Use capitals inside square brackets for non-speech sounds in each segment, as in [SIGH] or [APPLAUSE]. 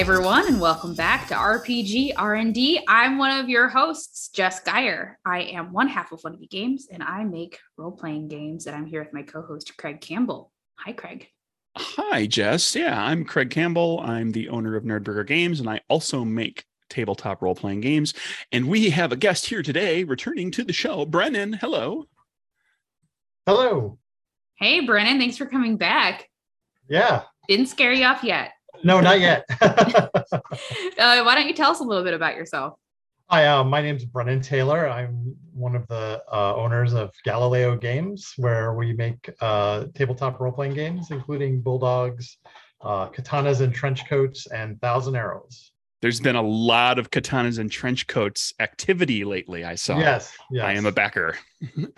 Hi everyone and welcome back to RPG R&D. I'm one of your hosts, Jess Geyer. I am one half of One of Games and I make role-playing games and I'm here with my co-host Craig Campbell. Hi Craig. Hi Jess. Yeah, I'm Craig Campbell. I'm the owner of Nerdburger Games and I also make tabletop role-playing games. And we have a guest here today returning to the show, Brennan. Hello. Hello. Hey Brennan, thanks for coming back. Yeah. Didn't scare you off yet. No, not yet. [LAUGHS] [LAUGHS] uh, why don't you tell us a little bit about yourself? Hi, uh, my name's Brennan Taylor. I'm one of the uh, owners of Galileo Games, where we make uh, tabletop role-playing games, including Bulldogs, uh, Katanas and Trench Coats, and Thousand Arrows. There's been a lot of katanas and trench coats activity lately. I saw. Yes, yes. I am a backer.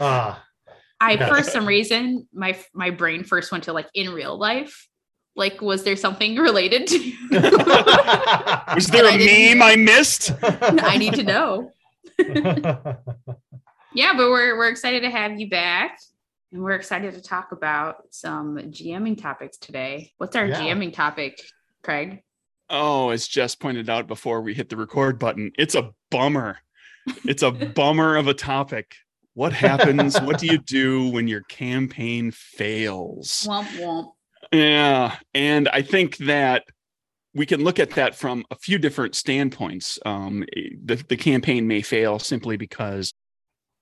Ah, I Yeah. for some reason my my brain first went to like in real life. Like was there something [LAUGHS] related to [LAUGHS] Was there I a didn't- meme I missed? [LAUGHS] I need to know. Yeah, but we're we're excited to have you back. And we're excited to talk about some GMing topics today. What's our Yeah. GMing topic, Craig? Oh, as Jess pointed out before we hit the record button, it's a bummer. It's a bummer of a topic. What happens? what do you do when your campaign fails? Womp womp. Yeah, and I think that we can look at that from a few different standpoints. Um, the the campaign may fail simply because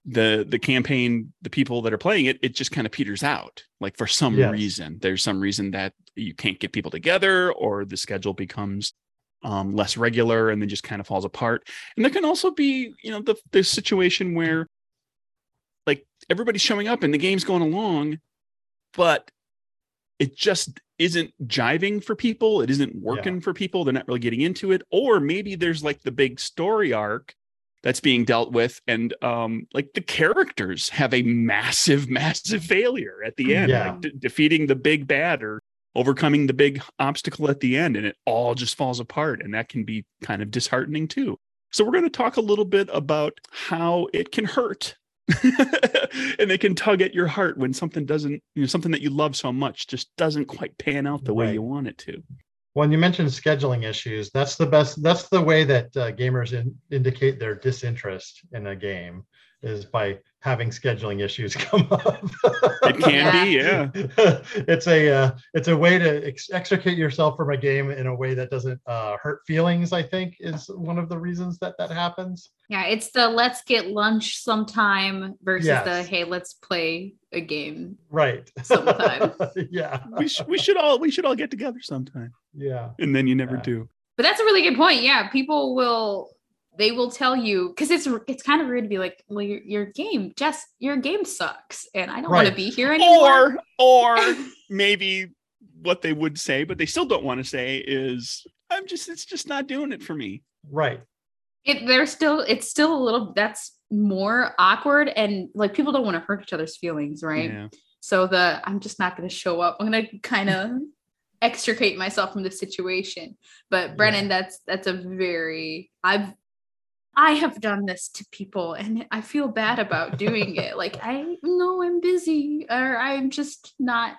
the the campaign, the people that are playing it, it just kind of peters out. Like for some Yes. reason, there's some reason that you can't get people together, or the schedule becomes um, less regular, and then just kind of falls apart. And there can also be, you know, the the situation where like everybody's showing up and the game's going along, but it just isn't jiving for people. It isn't working for people. They're not really getting into it. Or maybe there's like the big story arc that's being dealt with, and um, like the characters have a massive, [LAUGHS] massive failure at the end, Yeah. like de- defeating the big bad or overcoming the big obstacle at the end, and it all just falls apart, and that can be kind of disheartening too. So we're going to talk a little bit about how it can hurt [LAUGHS] and they can tug at your heart when something doesn't, you know, something that you love so much just doesn't quite pan out the way you want it to. when you mentioned scheduling issues, that's the best. That's the way that uh, gamers in, indicate their disinterest in a game is by having scheduling issues [LAUGHS] come up. It can be, yeah. [LAUGHS] it's a uh, it's a way to ex- extricate yourself from a game in a way that doesn't uh, hurt feelings. I think is one of the reasons that that happens. Yeah, it's the let's get lunch sometime versus the hey, let's play a game. Right. Sometime. [LAUGHS] yeah. We, sh- we should all we should all get together sometime, Yeah. and then you never Yeah. do. But that's a really good point. Yeah, people will they will tell you because it's it's kind of rude to be like, well, your, your game, Jess, your game sucks, and I don't want to be here anymore. Or or [LAUGHS] maybe what they would say, but they still don't want to say is, I'm just it's just not doing it for me. Right. it they're still it's still a little that's more awkward and like people don't want to hurt each other's feelings, right? Yeah. So the I'm just not going to show up. I'm going to kind of [LAUGHS] extricate myself from the situation. But Brennan, that's that's a very I've I have done this to people and I feel bad about doing it. Like I know I'm busy or I'm just not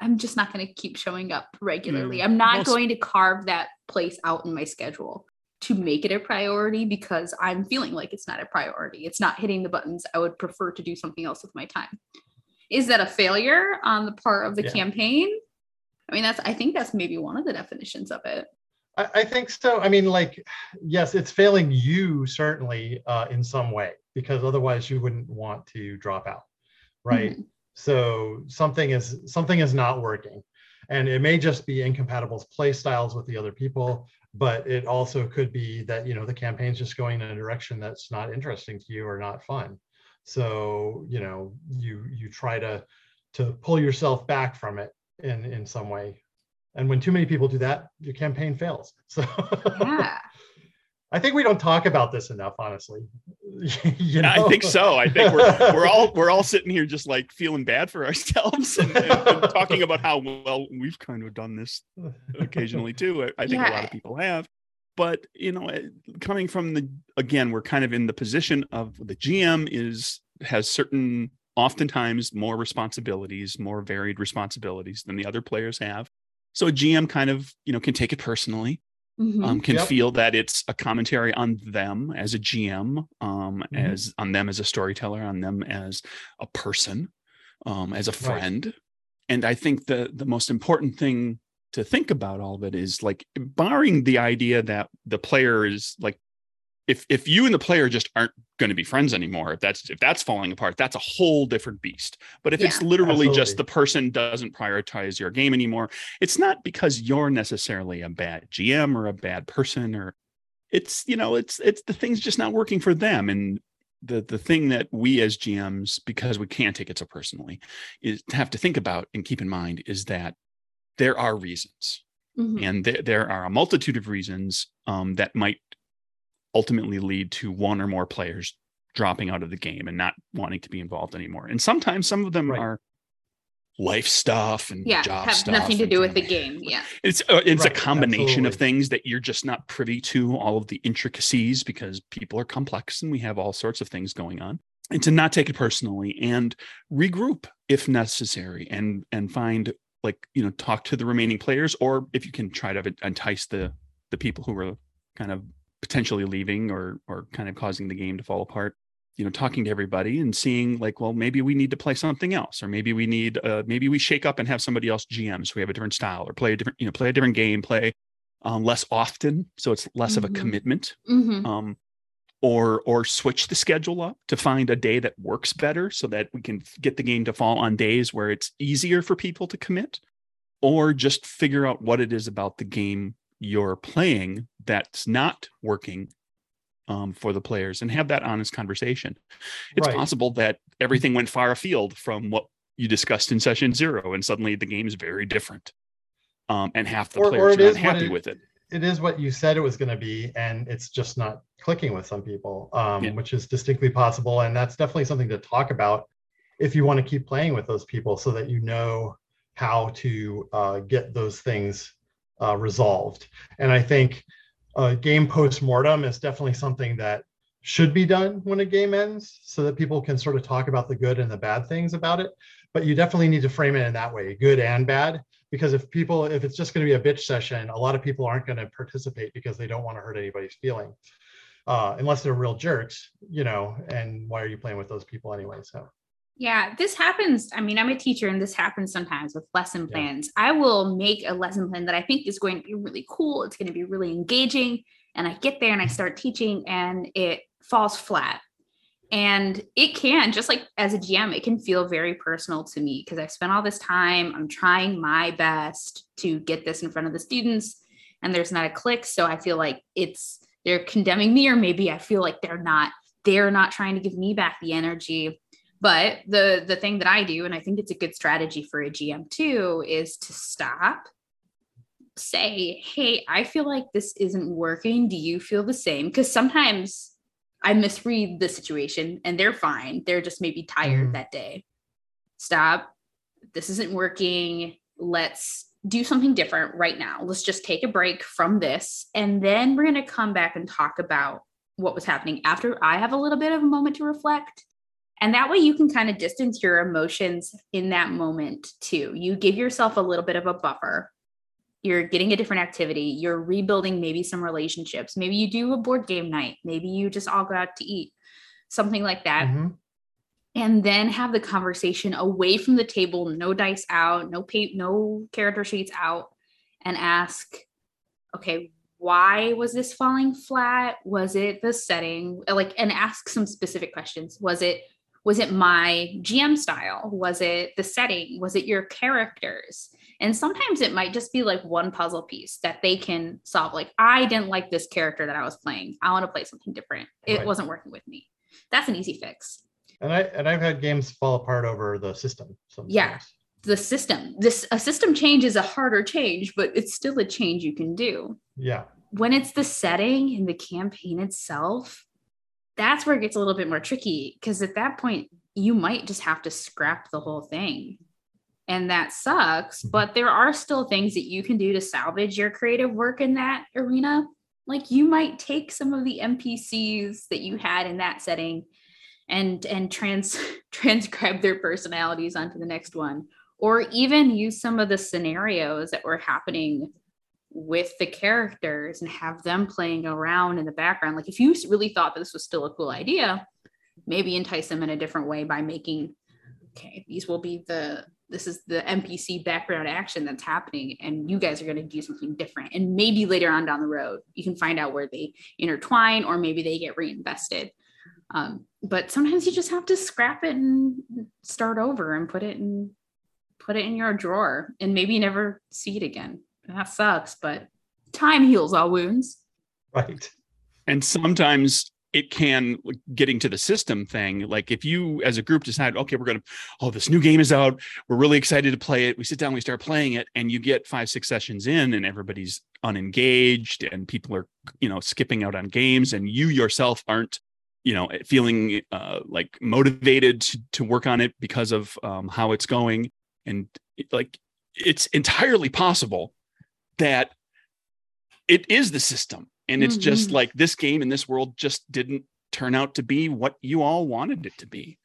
I'm just not going to keep showing up regularly. Mm, I'm not Most- going to carve that place out in my schedule to make it a priority because I'm feeling like it's not a priority. It's not hitting the buttons. I would prefer to do something else with my time. Is that a failure on the part of the Yeah. campaign? I mean, that's I think that's maybe one of the definitions of it. I, I think so. I mean, like, yes, it's failing you certainly uh, in some way because otherwise you wouldn't want to drop out, right? Mhm. So something is something is not working, and it may just be incompatible play styles with the other people, but it also could be that you know the campaign's just going in a direction that's not interesting to you or not fun. So you know you you try to to pull yourself back from it in in some way and when too many people do that your campaign fails [LAUGHS] so Yeah. i think we don't talk about this enough honestly [LAUGHS] you I think so. I think we're we're all we're all sitting here just like feeling bad for [LAUGHS] ourselves and, and- and talking about how well we've kind of done this occasionally too. I, I think a lot of people have. But you know, eh, coming from the again, we're kind of in the position of the GM is has certain oftentimes more responsibilities, more varied responsibilities than the other players have. So a GM kind of, you know, can take it personally, Mhm. um, can Yep. feel that it's a commentary on them as a GM, um, Mhm. as on them as a storyteller, on them as a person, um, as a friend. And I think the the most important thing to think about all of it is like barring the idea that the player is like if if you and the player just aren't going to be friends anymore if that's if that's falling apart that's a whole different beast but if it's Yeah. literally just the person doesn't prioritize your game anymore it's not because you're necessarily a bad gm or a bad person or it's you know it's it's the thing's just not working for them and the the thing that we as gms because we can't take it so personally is to have to think about and keep in mind is that there are reasons Mhm. and there, there are a multitude of reasons um, that might ultimately lead to one or more players dropping out of the game and not wanting to be involved anymore and sometimes some of them Right. are life stuff and Yeah, job have stuff nothing to do with the game. Yeah. it's uh, it's Right, a combination of things that you're just not privy to all of the intricacies because people are complex and we have all sorts of things going on and to not take it personally and regroup if necessary and and find like you know talk to the remaining players or if you can try to entice the the people who are kind of potentially leaving or or kind of causing the game to fall apart you know talking to everybody and seeing like well maybe we need to play something else or maybe we need uh maybe we shake up and have somebody else gm so we have a different style or play a different you know play a different game play um, less often so it's less of a Mhm. commitment Mhm. um or or switch the schedule up to find a day that works better so that we can get the game to fall on days where it's easier for people to commit or just figure out what it is about the game you're playing that's not working um, for the players and have that honest conversation it's Right. possible that everything went far afield from what you discussed in session zero and suddenly the game is very different um, and half the Or- or players it are not happy it- with it it is what you said it was going to be and it's just not clicking with some people um, Yeah. which is distinctly possible and that's definitely something to talk about if you want to keep playing with those people so that you know how to uh, get those things uh, resolved. And i think uh, game post-mortem is definitely something that should be done when a game ends so that people can sort of talk about the good and the bad things about it. But you definitely need to frame it in that way good and bad because if people if it's just going to be a bitch session a lot of people aren't going to participate because they don't want to hurt anybody's feeling uh, unless they're real jerks you know and why are you playing with those people anyway so Yeah, this happens. I mean, I'm a teacher and this happens sometimes with lesson Yeah. plans. I will make a lesson plan that I think is going to be really cool. It's going to be really engaging. And I get there and I start teaching and it falls flat. And it can, just like as a GM, it can feel very personal to me because I've spent all this time. I'm trying my best to get this in front of the students and there's not a click. So I feel like it's, they're condemning me, or maybe I feel like they're not, they're not trying to give me back the energy but the the thing that i do and i think it's a good strategy for a gm too is to stop say hey i feel like this isn't working. Do you feel the same? Because sometimes i misread the situation and they're fine. They're just maybe tired Mhm. that day. Stop. This isn't working. Let's do something different right now. Let's just take a break from this. And then we're going to come back and talk about what was happening after i have a little bit of a moment to reflect and that way you can kind of distance your emotions in that moment too. You give yourself a little bit of a buffer. You're getting a different activity. You're rebuilding maybe some relationships. Maybe you do a board game night. Maybe you just all go out to eat, something like that. Mhm. And then have the conversation away from the table, no dice out, no no character sheets out, and ask, okay, why was this falling flat? Was it the setting? Like, and ask some specific questions. Was it was it my GM style? Was it the setting? Was it your characters? And sometimes it might just be like one puzzle piece that they can solve. Like, I didn't like this character that I was playing. I want to play something different. It Right. wasn't working with me. That's an easy fix. and i and i've had games fall apart over the system sometimes. Yeah. The system, this a system change is a harder change, but it's still a change you can do. yeah when it's the setting and the campaign itself, that's where it gets a little bit more tricky because at that point, you might just have to scrap the whole thing. And that sucks, Mhm. but there are still things that you can do to salvage your creative work in that arena. Like you might take some of the NPCs that you had in that setting and and trans [LAUGHS] transcribe their personalities onto the next one or even use some of the scenarios that were happening with the characters and have them playing around in the background. Like if you really thought that this was still a cool idea, maybe entice them in a different way by making okay, these will be the this is the NPC background action that's happening, and you guys are going to do something different. And maybe later on down the road, you can find out where they intertwine, or maybe they get reinvested. Um, but sometimes you just have to scrap it and start over and put it in put it in your drawer and maybe never see it again. That sucks, but time heals all wounds. Right. And sometimes it can getting to the system thing like if you as a group decide okay we're going to oh this new game is out we're really excited to play it we sit down we start playing it and you get five six sessions in and everybody's unengaged and people are you know skipping out on games and you yourself aren't you know feeling uh, like motivated to, to, work on it because of um, how it's going and like it's entirely possible that it is the system and it's mm-hmm. just like this game in this world just didn't turn out to be what you all wanted it to be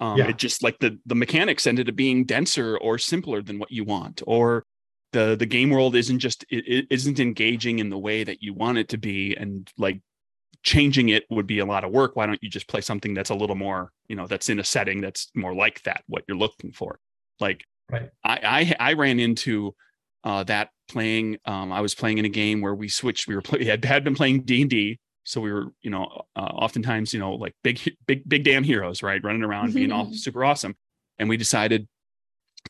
um, yeah. it just like the the mechanics ended up being denser or simpler than what you want or the the game world isn't just it, it isn't engaging in the way that you want it to be and like changing it would be a lot of work why don't you just play something that's a little more you know that's in a setting that's more like that what you're looking for like right. I, I i ran into uh, that playing. Um, I was playing in a game where we switched. We were play, [LAUGHS] had, had been playing D and D, so we were you know uh, oftentimes you know like big big big damn heroes, right, running around being all super awesome. And we decided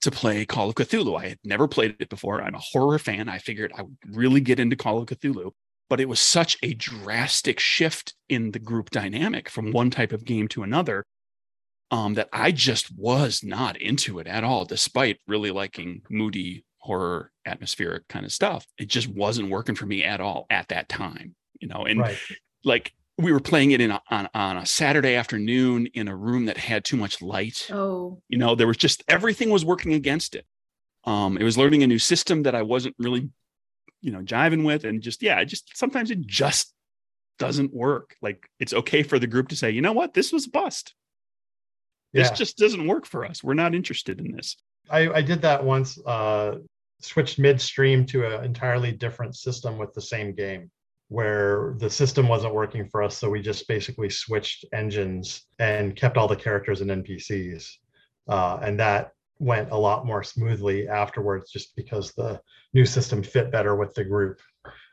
to play Call of Cthulhu. I had never played it before. I'm a horror fan. I figured I would really get into Call of Cthulhu, but it was such a drastic shift in the group dynamic from one type of game to another um, that I just was not into it at all, despite really liking moody horror atmospheric kind of stuff. It just wasn't working for me at all at that time, you know. And right. like we were playing it in a, on on a Saturday afternoon in a room that had too much light. Oh, you know, there was just everything was working against it. Um, it was learning a new system that I wasn't really, you know, jiving with, and just yeah, just sometimes it just doesn't work. Like it's okay for the group to say, you know what, this was a bust. This yeah. just doesn't work for us. We're not interested in this. I, I did that once. Uh, switched midstream to an entirely different system with the same game, where the system wasn't working for us. So we just basically switched engines and kept all the characters and NPCs, uh, and that went a lot more smoothly afterwards, just because the new system fit better with the group.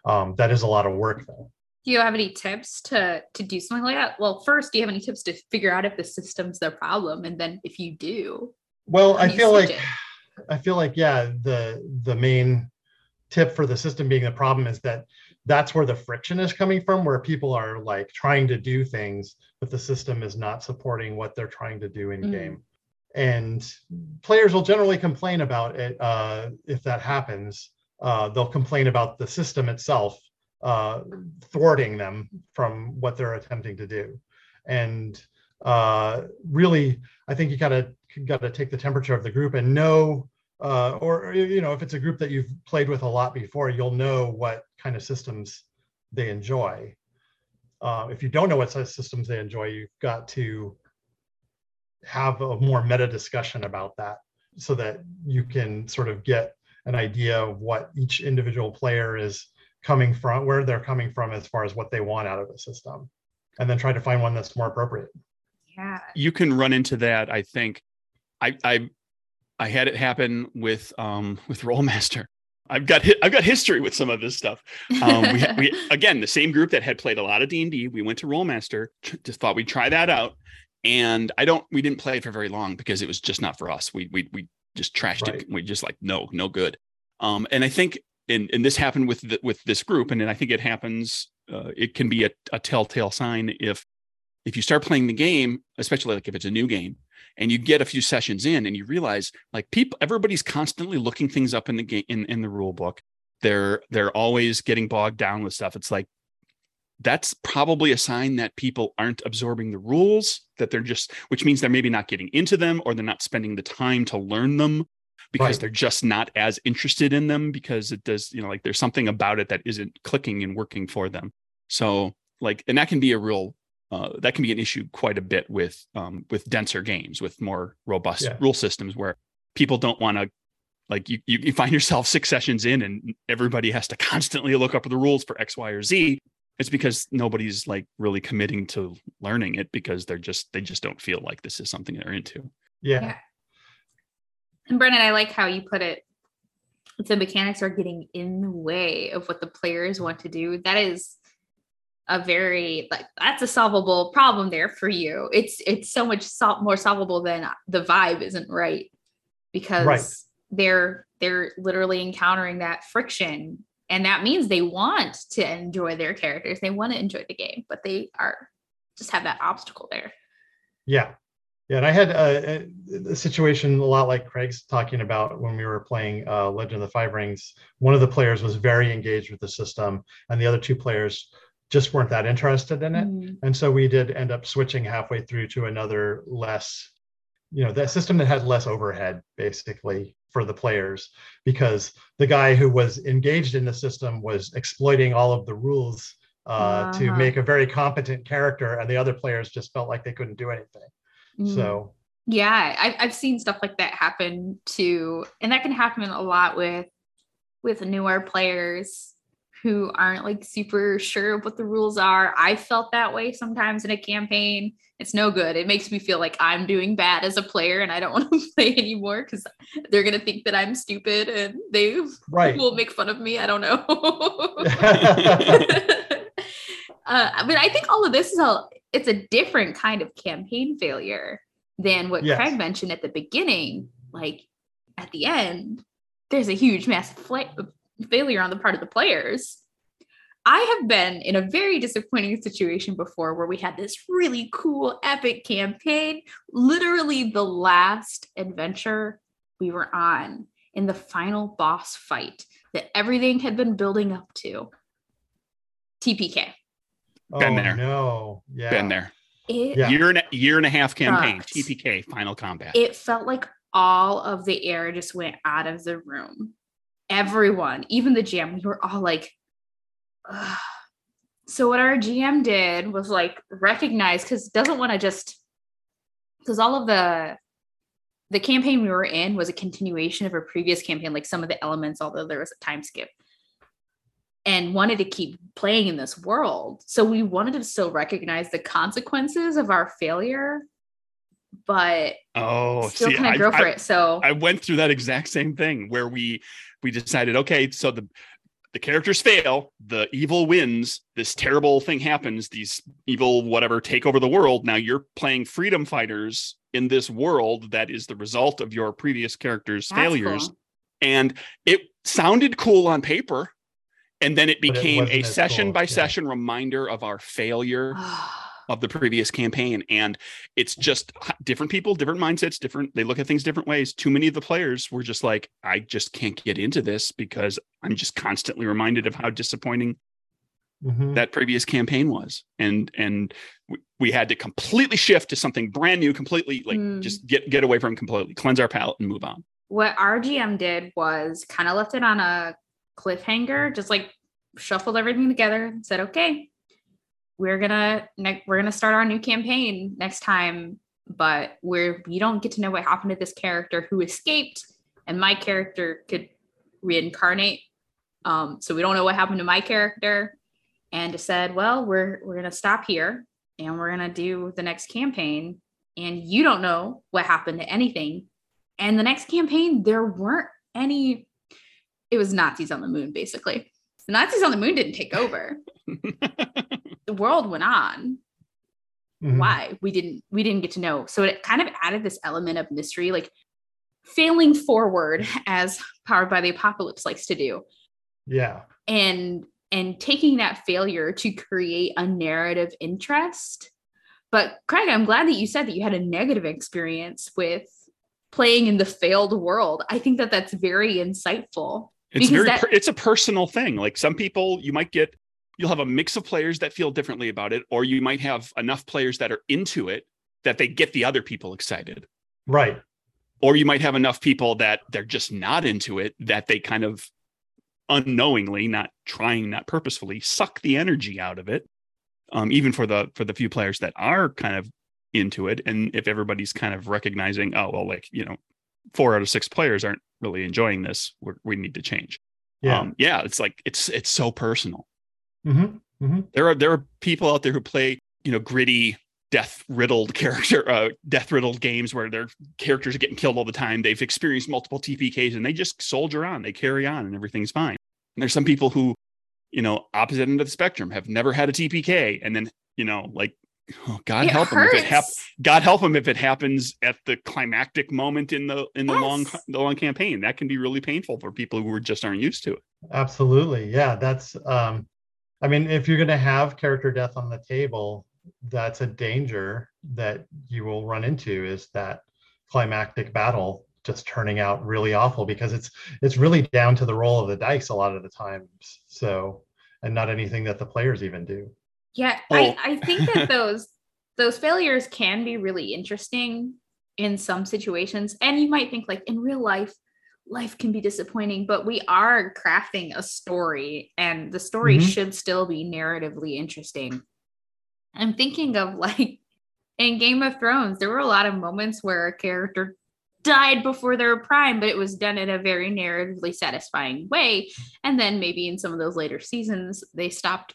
Um, that is a lot of work, though do you have any tips to to do something like that well first do you have any tips to figure out if the system's the problem and then if you do well, I feel like it? I feel like yeah, the the main tip for the system being the problem is that that's where the friction is coming from where people are like trying to do things but the system is not supporting what they're trying to do in mm. game. And players will generally complain about it uh, if that happens. Uh, they'll complain about the system itself uh, thwarting them from what they're attempting to do. And uh, really i think you gotta got to take the temperature of the group and know uh, or you know if it's a group that you've played with a lot before you'll know what kind of systems they enjoy. Uh, if you don't know what systems they enjoy you've got to have a more meta discussion about that so that you can sort of get an idea of what each individual player is coming from where they're coming from as far as what they want out of the system and then try to find one that's more appropriate. Yeah. You can run into that i think I I I had it happen with um [LAUGHS] with Rolemaster. I've got I've got history with some of this stuff. Um, we, [LAUGHS] we again the same group that had played a lot of D and D. We went to Rolemaster, just thought we'd try that out, and I don't we didn't play it for very long because it was just not for us. We we we just trashed right. it. We just like no no good. Um, and I think and and this happened with the, with this group, and then I think it happens. Uh, it can be a, a telltale sign if if you start playing the game, especially like if it's a new game, and you get a few sessions in and you realize like people everybody's constantly looking things up in the game in, in the rule book. They're they're always getting bogged down with stuff. It's like that's probably a sign that people aren't absorbing the rules that they're just which means they're maybe not getting into them or they're not spending the time to learn them because right. they're just not as interested in them because it does you know like there's something about it that isn't clicking and working for them. So like and that can be a real uh, that can be an issue quite a bit with um, with denser games with more robust yeah. rule systems where people don't want to like you, you you find yourself [LAUGHS] six sessions in and everybody has to [LAUGHS] constantly look up the rules for X, Y, or Z. It's because nobody's like really committing to learning it because they're just they just don't feel like this is something they're into. Yeah. Yeah. And Brennan, I like how you put it. The mechanics are getting in the way of what the players want to do, that is a very like that's a solvable problem there for you. It's it's so much sol- more solvable than the vibe isn't right because Right. they're they're literally encountering that friction and that means they want to enjoy their characters. They want to enjoy the game, but they are just have that obstacle there. Yeah. Yeah. And I had a, a, a situation a lot like Craig's talking about when we were playing uh, Legend of the Five Rings. One of the players was very engaged with the system, and the other two players just weren't that interested in it. Mm. And so we did end up switching halfway through to another less, you know, that system that had less overhead basically for the players because the guy who was engaged in the system was exploiting all of the rules uh, to Uh-huh. make a very competent character, and the other players just felt like they couldn't do anything. Mm. So yeah I, i've seen stuff like that happen too and that can happen a lot with with newer players who aren't like super sure of what the rules are i felt that way sometimes in a campaign it's no good it makes me feel like i'm doing bad as a player and i don't [LAUGHS] want to play anymore because they're going to think that i'm stupid and they right. will make fun of me i don't know [LAUGHS] uh, but I think all of this is a it's a different kind of campaign failure than what Yes. Craig mentioned at the beginning. Like at the end, there's a huge massive fla- failure on the part of the players. I have been in a very disappointing situation before where we had this really cool, epic campaign. Literally, the last adventure we were on in the final boss fight that everything had been building up to. TPK. Oh, been oh there. no. Yeah. Been there. It Yeah. Year and a, year and a half campaign, Sucked. TPK, final combat. it felt like all of the air just went out of the room. Everyone, even the GM, we were all like, Ugh. so what our GM did was like recognize because doesn't want to just because all of the the campaign we were in was a continuation of a previous campaign, like some of the elements, although there was a time skip. And wanted to keep playing in this world. So we wanted to still recognize the consequences of our failure, but oh, still see, kind of I- go for I- it. So I went through that exact same thing where we we decided, okay, so the the characters fail, the evil wins, this terrible thing happens, these evil whatever take over the world. Now you're playing freedom fighters in this world that is the result of your previous characters' that's failures. cool. And it sounded cool on paper. And then it But it became a session cool, by yeah. session reminder of our failure [SIGHS] [SIGHS] [SIGHS] of the previous campaign and it's just different people different mindsets different they look at things different ways too many of the players were just like i just can't get into this because i'm just constantly reminded of how disappointing Mhm. that previous campaign was and and we, we had to completely shift to something brand new completely like Mm. just get get away from completely cleanse our palate and move on what our GM did was kind of left it on a cliffhanger, just like shuffled everything together and said, okay, we're gonna ne- we're gonna start our new campaign next time, but we're we don't get to know what happened to this character who escaped, and my character could reincarnate. Um, so we don't know what happened to my character, and just said, well, we're we're gonna stop here and we're gonna do the next campaign, and you don't know what happened to anything. And the next campaign, there weren't any. It was Nazis on the moon, basically. The Nazis on the moon didn't take over. [LAUGHS] the world went on. Mhm. Why we didn't we didn't get to know. So it kind of added this element of mystery, like failing forward, [LAUGHS] as Powered by the Apocalypse likes to do, Yeah. and and taking that failure to create a narrative interest. But Craig, I'm glad that you said that you had a negative experience with playing in the failed world. I think that that's very insightful. it's very that- it's a personal thing like some people you might get you'll have a mix of players that feel differently about it or you might have enough players that are into it that they get the other people excited Right. or you might have enough people that they're just not into it that they kind of unknowingly not trying not purposefully suck the energy out of it um, even for the for the few players that are kind of into it and if everybody's kind of recognizing oh well like you know four out of six players aren't really enjoying this. We're, we need to change. Yeah. Um, yeah, it's like it's it's so personal. Mhm, mhm. There are there are people out there who play you know gritty death riddled [LAUGHS] character uh death riddled games where their characters are getting killed all the time. They've experienced multiple tpks and they just soldier on. They carry on and everything's fine. And there's some people who you know opposite end of the spectrum have never had a tpk and then you know like oh, god It help them if it hap- god help them if it happens at the climactic moment in the in the long the long campaign. That can be really painful for people who are just aren't used to it. Absolutely. Yeah, that's um I mean if you're going to have character death on the table, that's a danger that you will run into is that climactic battle just turning out really awful because it's it's really down to the roll of the dice a lot of the times. So and not anything that the players even do. Yeah, Oh. I, I think that [LAUGHS] those those failures can be really interesting in some situations. And you might think like in real life, life can be disappointing, but we are crafting a story and the story Mhm. should still be narratively interesting. I'm thinking of like in Game of Thrones, there were a lot of moments where a character died before their prime, but it was done in a very narratively satisfying way. And then maybe in some of those later seasons, they stopped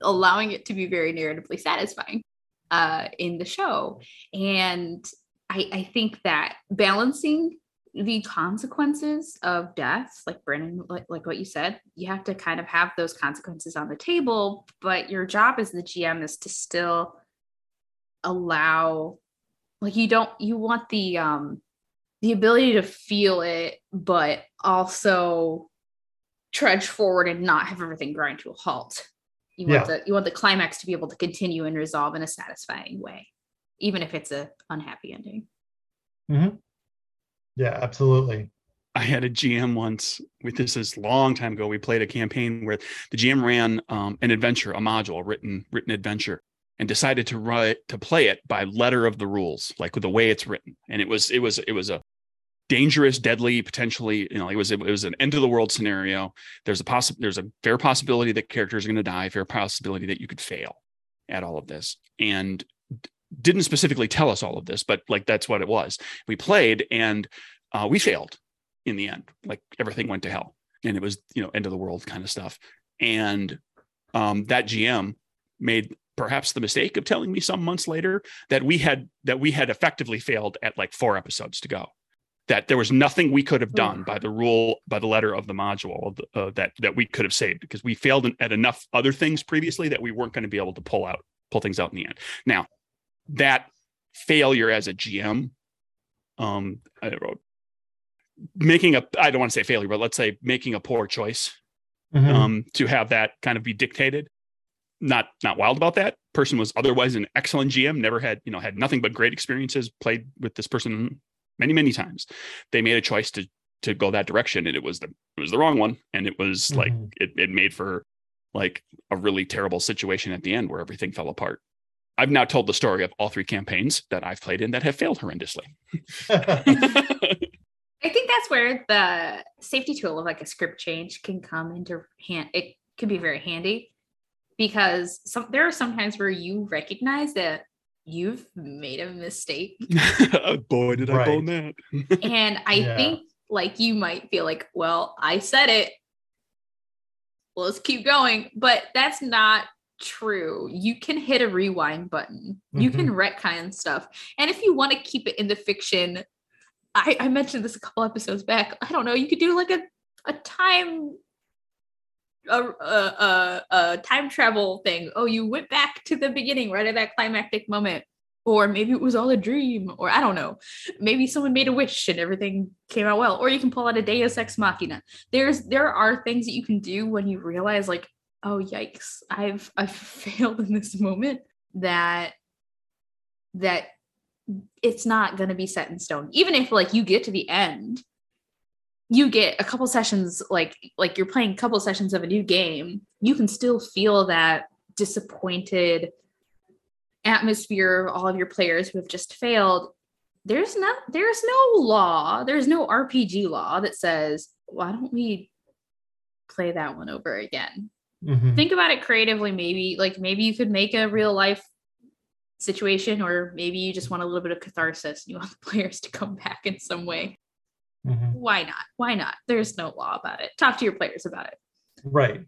allowing it to be very narratively satisfying uh, in the show. And I, I think that balancing the consequences of death, like Brennan, like, like what you said, you have to kind of have those consequences on the table. But your job as the GM is to still allow, like you don't, you want the um the ability to feel it, but also trudge forward and not have everything grind to a halt. You want the you want the climax to be able to continue and resolve in a satisfying way, even if it's a unhappy ending. Yeah, absolutely. I had a GM once with this is long time ago. We played a campaign where the GM ran um, an adventure, a module, a written written adventure, and decided to write to play it by letter of the rules, like with the way it's written. And it was it was it was a dangerous, deadly, potentially, you know, it was it was an end of the world scenario. There's a possi- there's a fair possibility that characters are going to die, fair possibility that you could fail at all of this, and didn't specifically tell us all of this, but like that's what it was. We played and uh, we failed in the end. Like everything went to hell, and it was you know end of the world kind of stuff. And um, that GM made perhaps the mistake of telling me some months later that we had that we had effectively failed at like four episodes to go that there was nothing we could have done by the rule by the letter of the module uh, that that we could have saved because we failed at enough other things previously that we weren't going to be able to pull out pull things out in the end now that failure as a gm um I wrote, making a i don't want to say failure but let's say making a poor choice Mhm. um, to have that kind of be dictated. Not not wild about that. Person was otherwise an excellent GM. Never had you know had nothing but great experiences. Played with this person many many times. They made a choice to to go that direction, and it was the it was the wrong one. And it was like Mhm. it it made for like a really terrible situation at the end where everything fell apart. I've now told the story of all three campaigns that I've played in that have failed horrendously. [LAUGHS] [LAUGHS] I think that's where the safety tool of like a script change can come into hand. It can be very handy because some there are some times where you recognize that you've made a mistake [LAUGHS] oh, Boy, did I Right. bone that. and I Yeah. think like you might feel like, well, I said it. Let's keep going. But that's not true. You can hit a rewind button. You can mm-hmm. retcon stuff. And if you want to keep it in the fiction, I, I mentioned this a couple episodes back. I don't know. You could do like a a time a, a, a, a time travel thing. Oh, you went back to the beginning right at that climactic moment. Or maybe it was all a dream, or I don't know. Maybe someone made a wish and everything came out well. Or you can pull out a Deus Ex Machina. There's there are things that you can do when you realize, like, oh yikes, I've I've [LAUGHS] failed in this moment. That that it's not going to be set in stone. Even if like you get to the end, you get a couple sessions like like you're playing a couple sessions of a new game, you can still feel that disappointed atmosphere of all of your players who have just failed. There's not there's no law, there's no RPG law that says, why don't we play that one over again? Mhm. think about it creatively maybe like maybe you could make a real life situation or maybe you just want a little bit of catharsis and you want the [LAUGHS] players to come back in some way Mhm. why not? Why not? There's no law about it. Talk to your players about it. Right.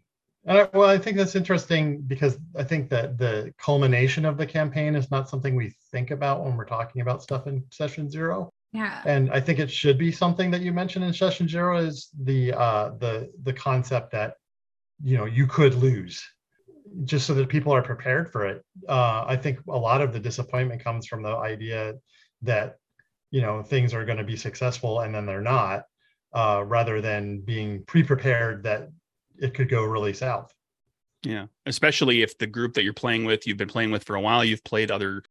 I, well, I think that's interesting because I think that the culmination of the campaign is not something we think about when we're talking about stuff in session zero. Yeah. And I think it should be something that you mentioned in session zero is the uh, the the concept that you know you could lose, just so that people are prepared for it. Uh, I think a lot of the disappointment comes from the idea that you know things are going to be successful and then they're not, uh, rather than being pre-prepared that it could go really south. Yeah, especially if the group that you're playing with, you've been playing with for a while, you've played other,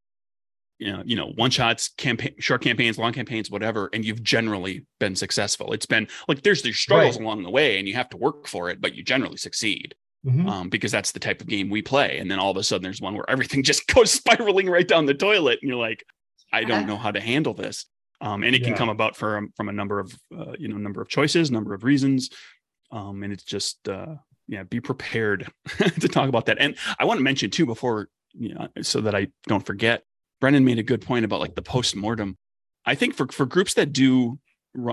you know, you know, one shots, campaign, short campaigns, long campaigns, whatever, and you've generally been successful. It's been like there's there's struggles Right. along the way, and you have to work for it, but you generally succeed Mhm. um, because that's the type of game we play. And then all of a sudden, there's one where everything [LAUGHS] just goes spiraling right down the toilet, and you're like, I don't [LAUGHS] know how to handle this. Um, and it can Yeah. come about from from a number of uh, you know number of choices, number of reasons, um, and it's just uh, yeah, be prepared [LAUGHS] to talk about that. And I want to mention too before you know, so that I don't forget. Brennan made a good point about like the post mortem. I think for for groups that do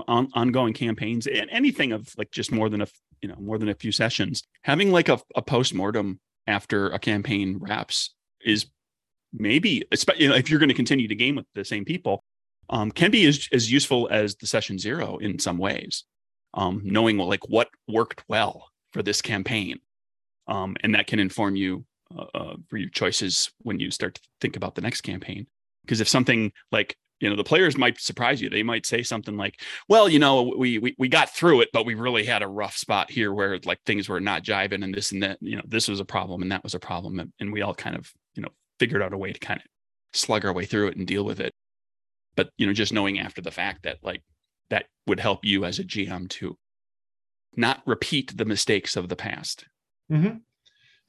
on, ongoing campaigns and anything of like just more than a, you know more than a few sessions, having like a, a post mortem after a campaign wraps is maybe espe- you know, if you're going to continue to game with the same people um, can be as, as useful as the session zero in some ways um, knowing like what worked well for this campaign um, and that can inform you uh, uh, for your choices when you start to think about the next campaign. Because if something like you know the players might surprise you. They might say something like well you know we, we we got through it but we really had a rough spot here where like things were not jiving and this and that you know this was a problem and that was a problem and, and we all kind of you know figured out a way to kind of slug our way through it and deal with it. But you know just knowing after the fact that like that would help you as a gm to not repeat the mistakes of the past. Mhm.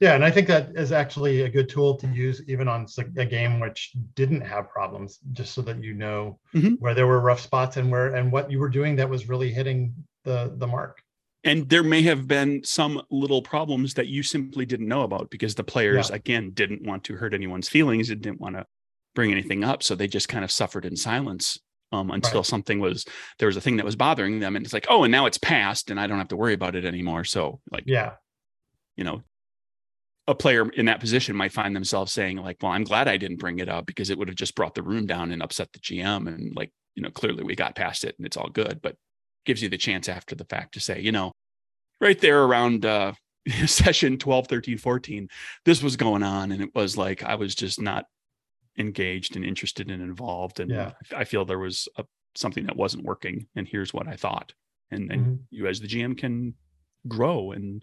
Yeah, and I think that is actually a good tool to use even on a game which didn't have problems, just so that you know Mhm. where there were rough spots and where and what you were doing that was really hitting the the mark. and there may have been some little problems that you simply didn't know about because the players Yeah. again didn't want to hurt anyone's feelings and didn't want to bring anything up so they just kind of suffered in silence um, until Right. something was there was a thing that was bothering them and it's like oh and now it's past and i don't have to worry about it anymore so like Yeah, you know a player in that position might find themselves saying like well i'm glad i didn't bring it up because it would have just brought the room down and upset the gm and like you know clearly we got past it and it's all good but gives you the chance after the fact to say you know right there around uh [LAUGHS] session 12 13 14 this was going on and it was like i was just not engaged and interested and involved and Yeah. i feel there was a, something that wasn't working and here's what i thought and then Mhm. you as the gm can grow and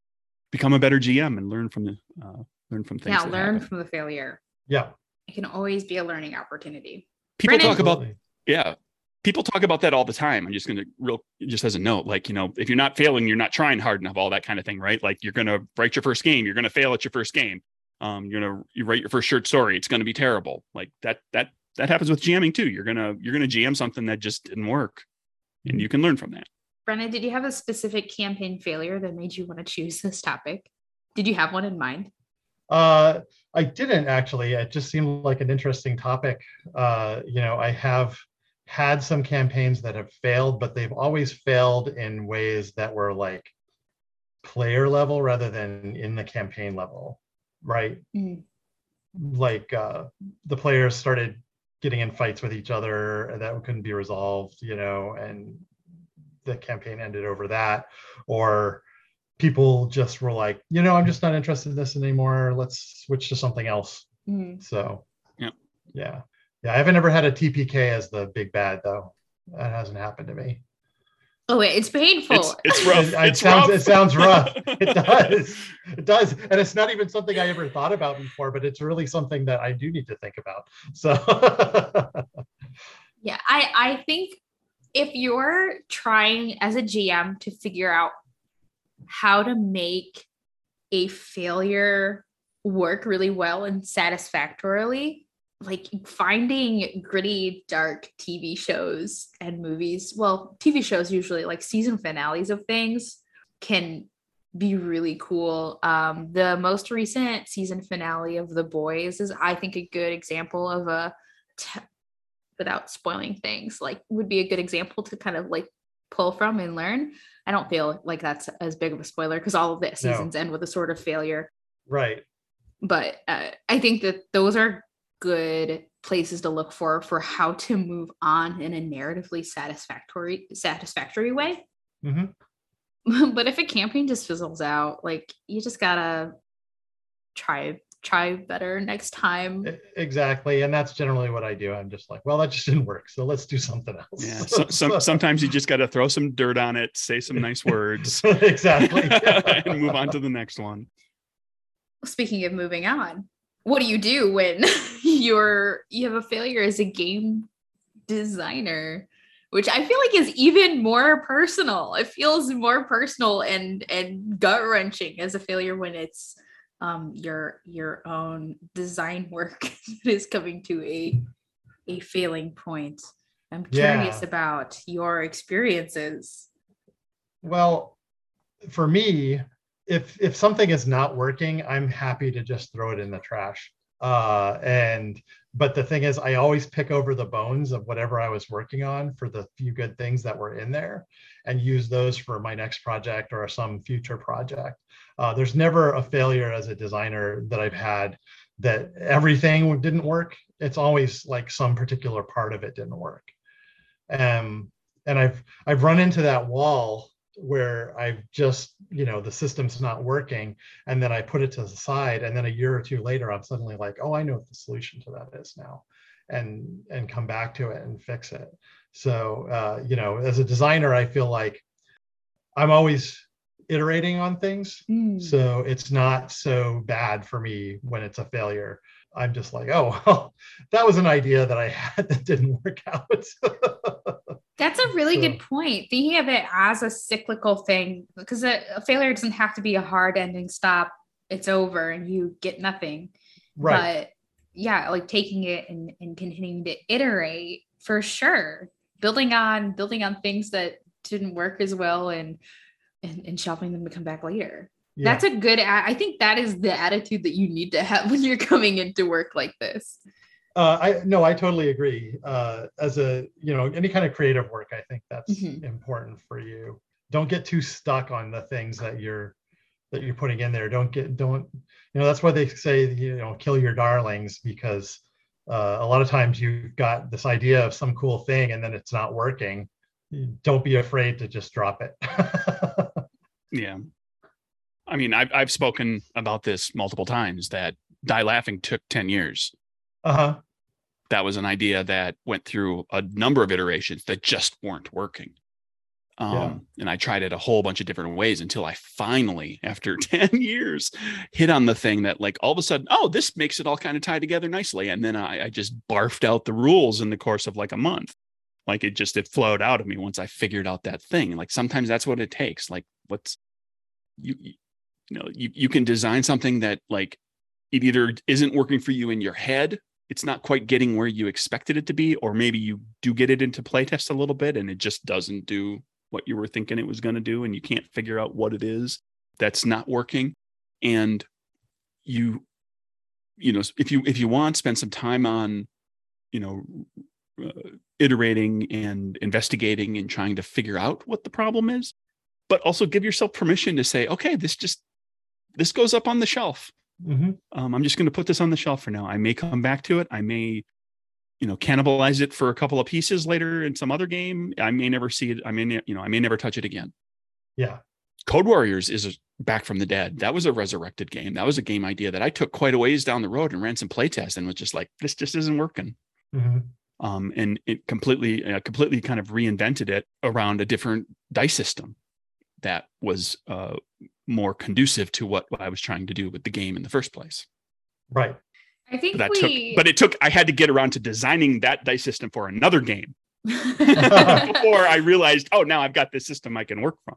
become a better gm and learn from the uh, learn from things Yeah, learn happen. from the failure. yeah. It can always be a learning opportunity. people Brennan- talk about yeah people talk about that all the time. I'm just going to real just as a note like you know if you're not failing you're not trying hard enough all that kind of thing right? Like you're going to write your first game you're going to fail at your first game. Um you're going to you write your first short story it's going to be terrible. Like that that that happens with jamming too. You're going to you're going to jam something that just didn't work. And you can learn from that Brennan, did you have a specific campaign failure that made you want to choose this topic? Did you have one in mind? Uh, I didn't actually. It just seemed like an interesting topic. Uh, you know, I have had some campaigns that have failed, but they've always failed in ways that were like player level rather than in the campaign level, right? Mm. Like uh, the players started getting in fights with each other that couldn't be resolved, you know, and the campaign ended over that, or people just were like, you know, I'm just not interested in this anymore. Let's switch to something else. Mm. So, Yeah. yeah, yeah. I haven't ever had a TPK as the big bad though. That hasn't happened to me. Oh wait, it's painful. it's, it's rough It, it it's sounds rough. it sounds rough. It [LAUGHS] does. It does. And it's not even something I ever thought about before, but it's really something that I do need to think about. So [LAUGHS] Yeah, I I think if you're trying as a GM to figure out how to make a failure work really well and satisfactorily, like finding gritty, dark TV shows and movies, well, TV shows usually like season finales of things can be really cool. Um, the most recent season finale of The Boys is, I think, a good example of a t- without spoiling things like would be a good example to kind of like pull from and learn. I don't feel like that's as big of a spoiler because all of the seasons no. end with a sort of failure. Right. But uh, I think that those are good places to look for for how to move on in a narratively satisfactory satisfactory way. Mm-hmm. [LAUGHS] but if a campaign just fizzles out, like you just gotta try try better next time. Exactly. And that's generally what I do. I'm just like, well, that just didn't work. So let's do something else. Yeah. [LAUGHS] So, some, sometimes you just got to throw some dirt on it, say some nice [LAUGHS] words. [LAUGHS] exactly. and move on to the next one. Speaking of moving on, what do you do when you're you have a failure as a game designer? Which I feel like is even more personal. It feels more personal and and gut wrenching as a failure when it's um, your your own design [LAUGHS] work is coming to a a failing point. I'm curious yeah. about your experiences. Well, for me, if if something is not working, I'm happy to just throw it in the trash. Uh, and but the thing is, I always pick over the bones of whatever I was working on for the few good things that were in there, and use those for my next project or some future project. Uh, there's never a failure as a designer that I've had that everything didn't work. It's always like some particular part of it didn't work. Um, and I've I've run into that wall where I've just, you know, the system's not working. And then I put it to the side. And then a year or two later, I'm suddenly like, oh, I know what the solution to that is now. And and come back to it and fix it. So uh, you know, as a designer, I feel like I'm always iterating on things. Mm. So it's not so bad for me when it's a failure. I'm just like, oh, [LAUGHS] well, that was an idea that I [LAUGHS] had that didn't work out. [LAUGHS] That's a really so, good point. Thinking of it as a cyclical thing, because a, a, failure doesn't have to be a hard ending stop. It's over and you get nothing. Right. But yeah, like taking it and, and continuing to iterate for sure. Building on building on things that didn't work as well and and, and shelving them to come back later. Yeah. That's a good I think that is the attitude that you need to have [LAUGHS] when you're coming into work like this. Uh, I no, I totally agree. Uh, as a you know any kind of creative work, I think that's mm-hmm. important for you. Don't get too stuck on the things that you're that you're putting in there. Don't get don't you know that's why they say you know kill your darlings because uh, a lot of times you've got this idea of some cool thing and then it's not working. Don't be afraid to just drop it. [LAUGHS] yeah, I mean I've I've spoken about this multiple times that Die Laughing took ten years. Uh huh that was an idea that went through a number of iterations that just weren't working. Um, yeah. And I tried it a whole bunch of different ways until I finally, after [LAUGHS] 10 years, hit on the thing that, like, all of a sudden, oh, this makes it all kind of tie together nicely. And then I, I just barfed out the rules in the course of like a month. Like it just, it flowed out of me once I figured out that thing. Like sometimes that's what it takes. Like, what's, you, you know, you, you can design something that, like, it either isn't working for you in your head it's not quite getting where you expected it to be, or maybe you do get it into playtest a little bit and it just doesn't do what you were thinking it was going to do, and you can't figure out what it is that's not working. And you, you know, if you if you want, spend some time on, you know, uh, iterating and investigating and trying to figure out what the problem is, but also give yourself permission to say, okay, this just this goes up on the shelf Mm-hmm. Um, I'm just going to put this on the shelf for now. I may come back to it. I may, you know, cannibalize it for a couple of pieces later in some other game. I may never see it. I may, you know, I may never touch it again. Yeah. Code Warriors is back from the dead. That was a resurrected game. That was a game idea that I took quite a ways down the road and ran some playtests and was just like, this just isn't working. Mm-hmm. Um, and it completely, uh, completely kind of reinvented it around a different dice system that was uh, more conducive to what, what I was trying to do with the game in the first place. Right. I think but that we... took, but it took. I had to get around to designing that dice system for another game [LAUGHS] before I realized, oh, now I've got this system I can work from.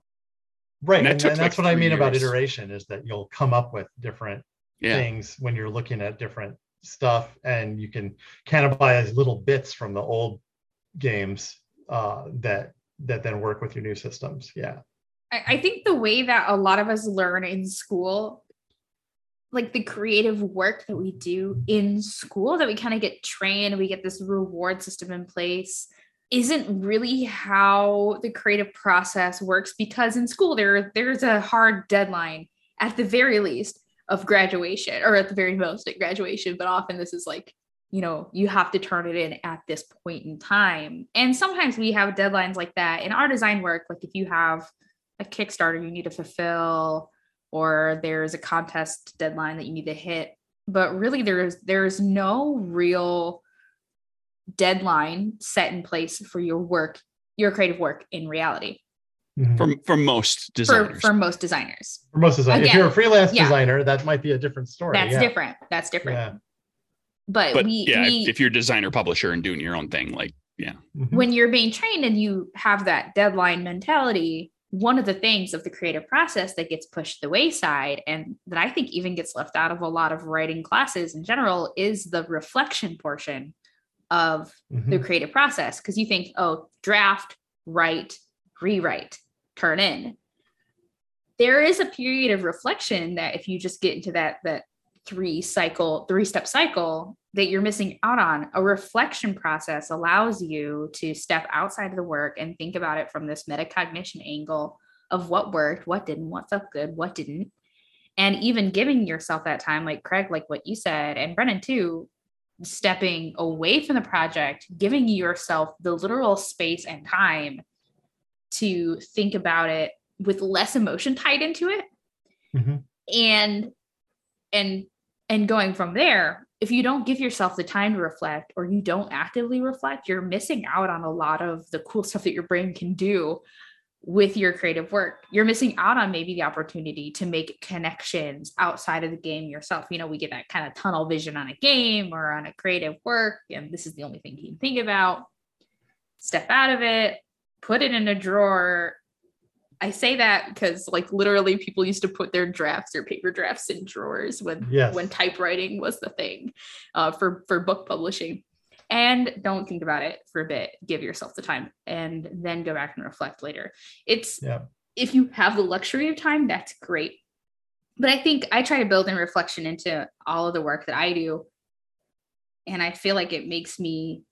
Right, and, and, and that's like what I mean years. about iteration is that you'll come up with different yeah. things when you're looking at different stuff, and you can cannibalize little bits from the old games uh, that that then work with your new systems. Yeah. I think the way that a lot of us learn in school, like the creative work that we do in school, that we kind of get trained, we get this reward system in place. isn't really how the creative process works because in school there there's a hard deadline at the very least of graduation or at the very most at graduation but often this is like you know you have to turn it in at this point in time and sometimes we have deadlines like that in our design work like if you have a kickstarter you need to fulfill or there's a contest deadline that you need to hit but really there's there's no real deadline set in place for your work your creative work in reality Mhm. For for most for, designers. for most designers For most designers, if you're a freelance yeah. designer, that might be a different story. that's yeah. different that's different Yeah. but, but we, yeah, we if you're a designer publisher and doing your own thing, like yeah. Mhm. when you're being trained and you have that deadline mentality, one of the things of the creative process that gets pushed the wayside and that I think even gets left out of a lot of writing classes in general is the reflection portion of Mhm. the creative process. Because you think, oh, draft, write, rewrite, turn in. There is a period of reflection that if you just get into that that three cycle, three step cycle that you're missing out on. A reflection process allows you to step outside of the work and think about it from this metacognition angle of what worked, what didn't, what felt good, what didn't. And even giving yourself that time, like Craig, like what you said, and Brennan too, stepping away from the project, giving yourself the literal space and time to think about it with less emotion tied into it Mhm. and and and going from there if you don't give yourself the time to reflect or you don't actively reflect you're missing out on a lot of the cool stuff that your brain can do with your creative work. You're missing out on maybe the opportunity to make connections outside of the game yourself. You know we get that kind of tunnel vision on a game or on a creative work and this is the only thing you can think about. Step out of it put it in a drawer I say that because like literally people used to put their drafts or paper drafts in drawers when Yes. when typewriting was the thing uh, for for book publishing. And don't think about it for a bit. Give yourself the time and then go back and reflect later. It's Yeah. if you have the luxury of time, that's great. But I think I try to build in reflection into all of the work that I do. And I feel like it makes me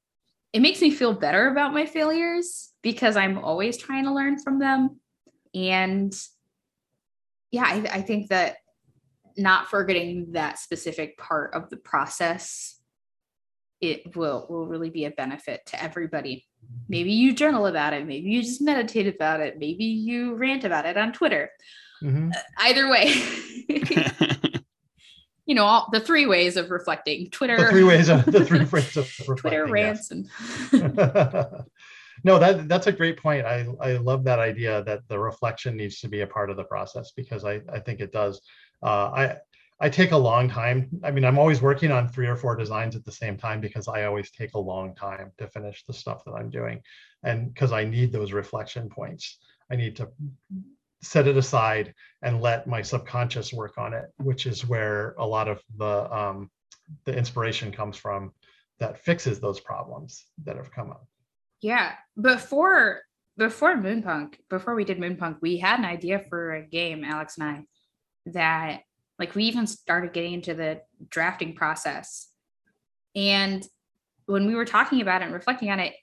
it makes me feel better about my failures because I'm always trying to learn from them. And yeah, I, I think that not forgetting that specific part of the process, it will will really be a benefit to everybody. Maybe you journal about it, maybe you just meditate about it, maybe you rant about it on Twitter. Mhm. Either way, [LAUGHS] you know, all the three ways of reflecting Twitter, The three ways of the three [LAUGHS] ways of Twitter rants, yes. and [LAUGHS] no, that that's a great point. I I love that idea that the reflection needs to be a part of the process because I I think it does. Uh, I I take a long time. I mean, I'm always working on three or four designs at the same time because I always take a long time to finish the stuff that I'm doing, and because I need those reflection points. I need to set it aside and let my subconscious work on it, which is where a lot of the um, the inspiration comes from that fixes those problems that have come up. Yeah. Before before Moonpunk, before we did Moonpunk, we had an idea for a game, Alex and I, that like we even started getting into the drafting process. And when we were talking about it and reflecting on it,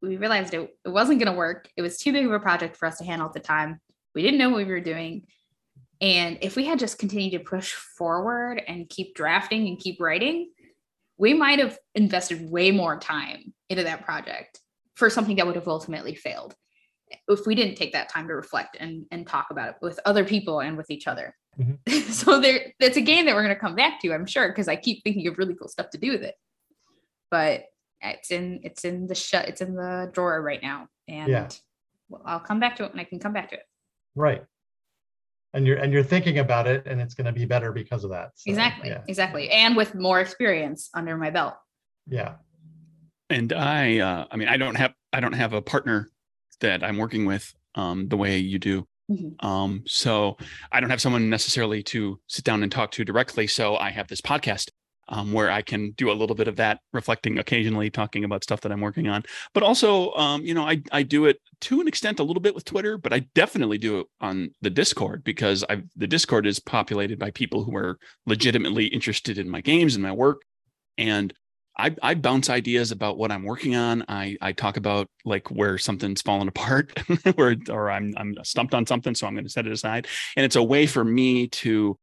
we realized it, it wasn't going to work. It was too big of a project for us to handle at the time. We didn't know what we were doing. And if we had just continued to push forward and keep drafting and keep writing, we might have invested way more time into that project for something that would have ultimately failed if we didn't take that time to reflect and, and talk about it with other people and with each other. Mm-hmm. [LAUGHS] so there it's a game that we're going to come back to, I'm sure, because I keep thinking of really cool stuff to do with it. But it's in it's in the shut it's in the drawer right now. And Yeah. I'll come back to it when I can come back to it. Right. And you're and you're thinking about it and it's going to be better because of that. So, exactly. Yeah. Exactly. And with more experience under my belt. Yeah. And I, uh, I mean, I don't have, I don't have a partner that I'm working with um, the way you do. Mhm. Um, so I don't have someone necessarily to sit down and talk to directly. So I have this podcast um, where I can do a little bit of that, reflecting occasionally, talking about stuff that I'm working on. But also, um, you know, I I do it to an extent a little bit with Twitter, but I definitely do it on the Discord because I the Discord is populated by people who are legitimately interested in my games and my work, and I, I bounce ideas about what I'm working on. I, I talk about like where something's fallen [LAUGHS] apart, where or I'm I'm stumped on something, so I'm going to set it aside. And it's a way for me to.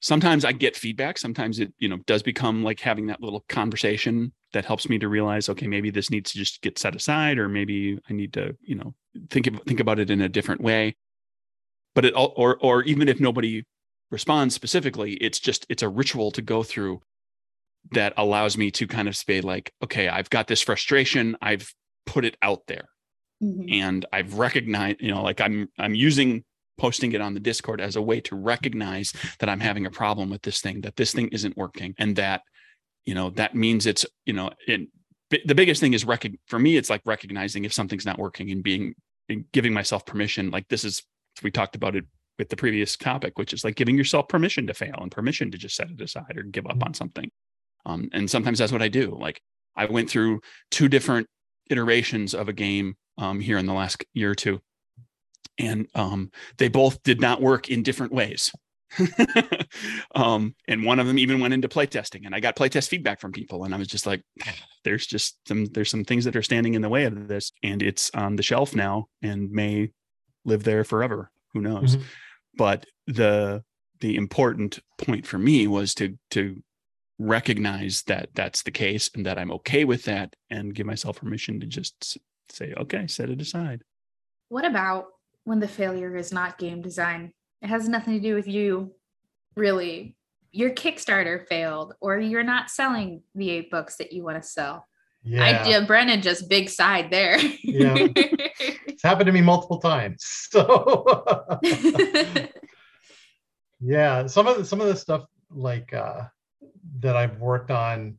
Sometimes I get feedback. Sometimes it you know does become like having that little conversation that helps me to realize, okay, maybe this needs to just get set aside, or maybe I need to you know think think about it in a different way. But it or or even if nobody responds specifically, it's just it's a ritual to go through that allows me to kind of say like okay i've got this frustration i've put it out there mm-hmm. and i've recognized you know like i'm i'm using posting it on the discord as a way to recognize that i'm having a problem with this thing that this thing isn't working and that you know that means it's you know in the biggest thing is rec- for me it's like recognizing if something's not working and being and giving myself permission like this is we talked about it with the previous topic which is like giving yourself permission to fail and permission to just set it aside or give up mm-hmm. on something um, and sometimes that's what I do. Like I went through two different iterations of a game um, here in the last year or two, and um, they both did not work in different ways. [LAUGHS] um, and one of them even went into playtesting, and I got playtest feedback from people, and I was just like, "There's just some there's some things that are standing in the way of this, and it's on the shelf now, and may live there forever. Who knows?" Mm-hmm. But the the important point for me was to to recognize that that's the case and that I'm okay with that and give myself permission to just say, okay, set it aside. What about when the failure is not game design? It has nothing to do with you, really. Your Kickstarter failed, or you're not selling the eight books that you want to sell. Yeah. I did Brennan just big side there. yeah. [LAUGHS] It's happened to me multiple times. [LAUGHS] So [LAUGHS] yeah, some of the some of the stuff like uh that I've worked on,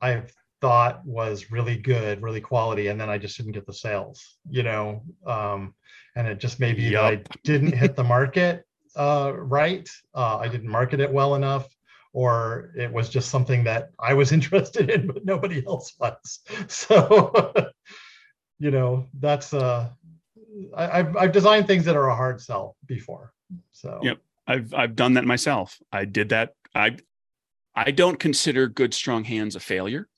I've thought was really good, really quality, and then I just didn't get the sales, you know. Um, and it just maybe yep. I [LAUGHS] didn't hit the market uh, right. Uh, I didn't market it well enough, or it was just something that I was [LAUGHS] interested in, but nobody else was. [LAUGHS] So, you know, that's uh, I, have I've designed things that are a hard sell before. So, yep. I've I've done that myself. I did that. I I don't consider Good Strong Hands a failure,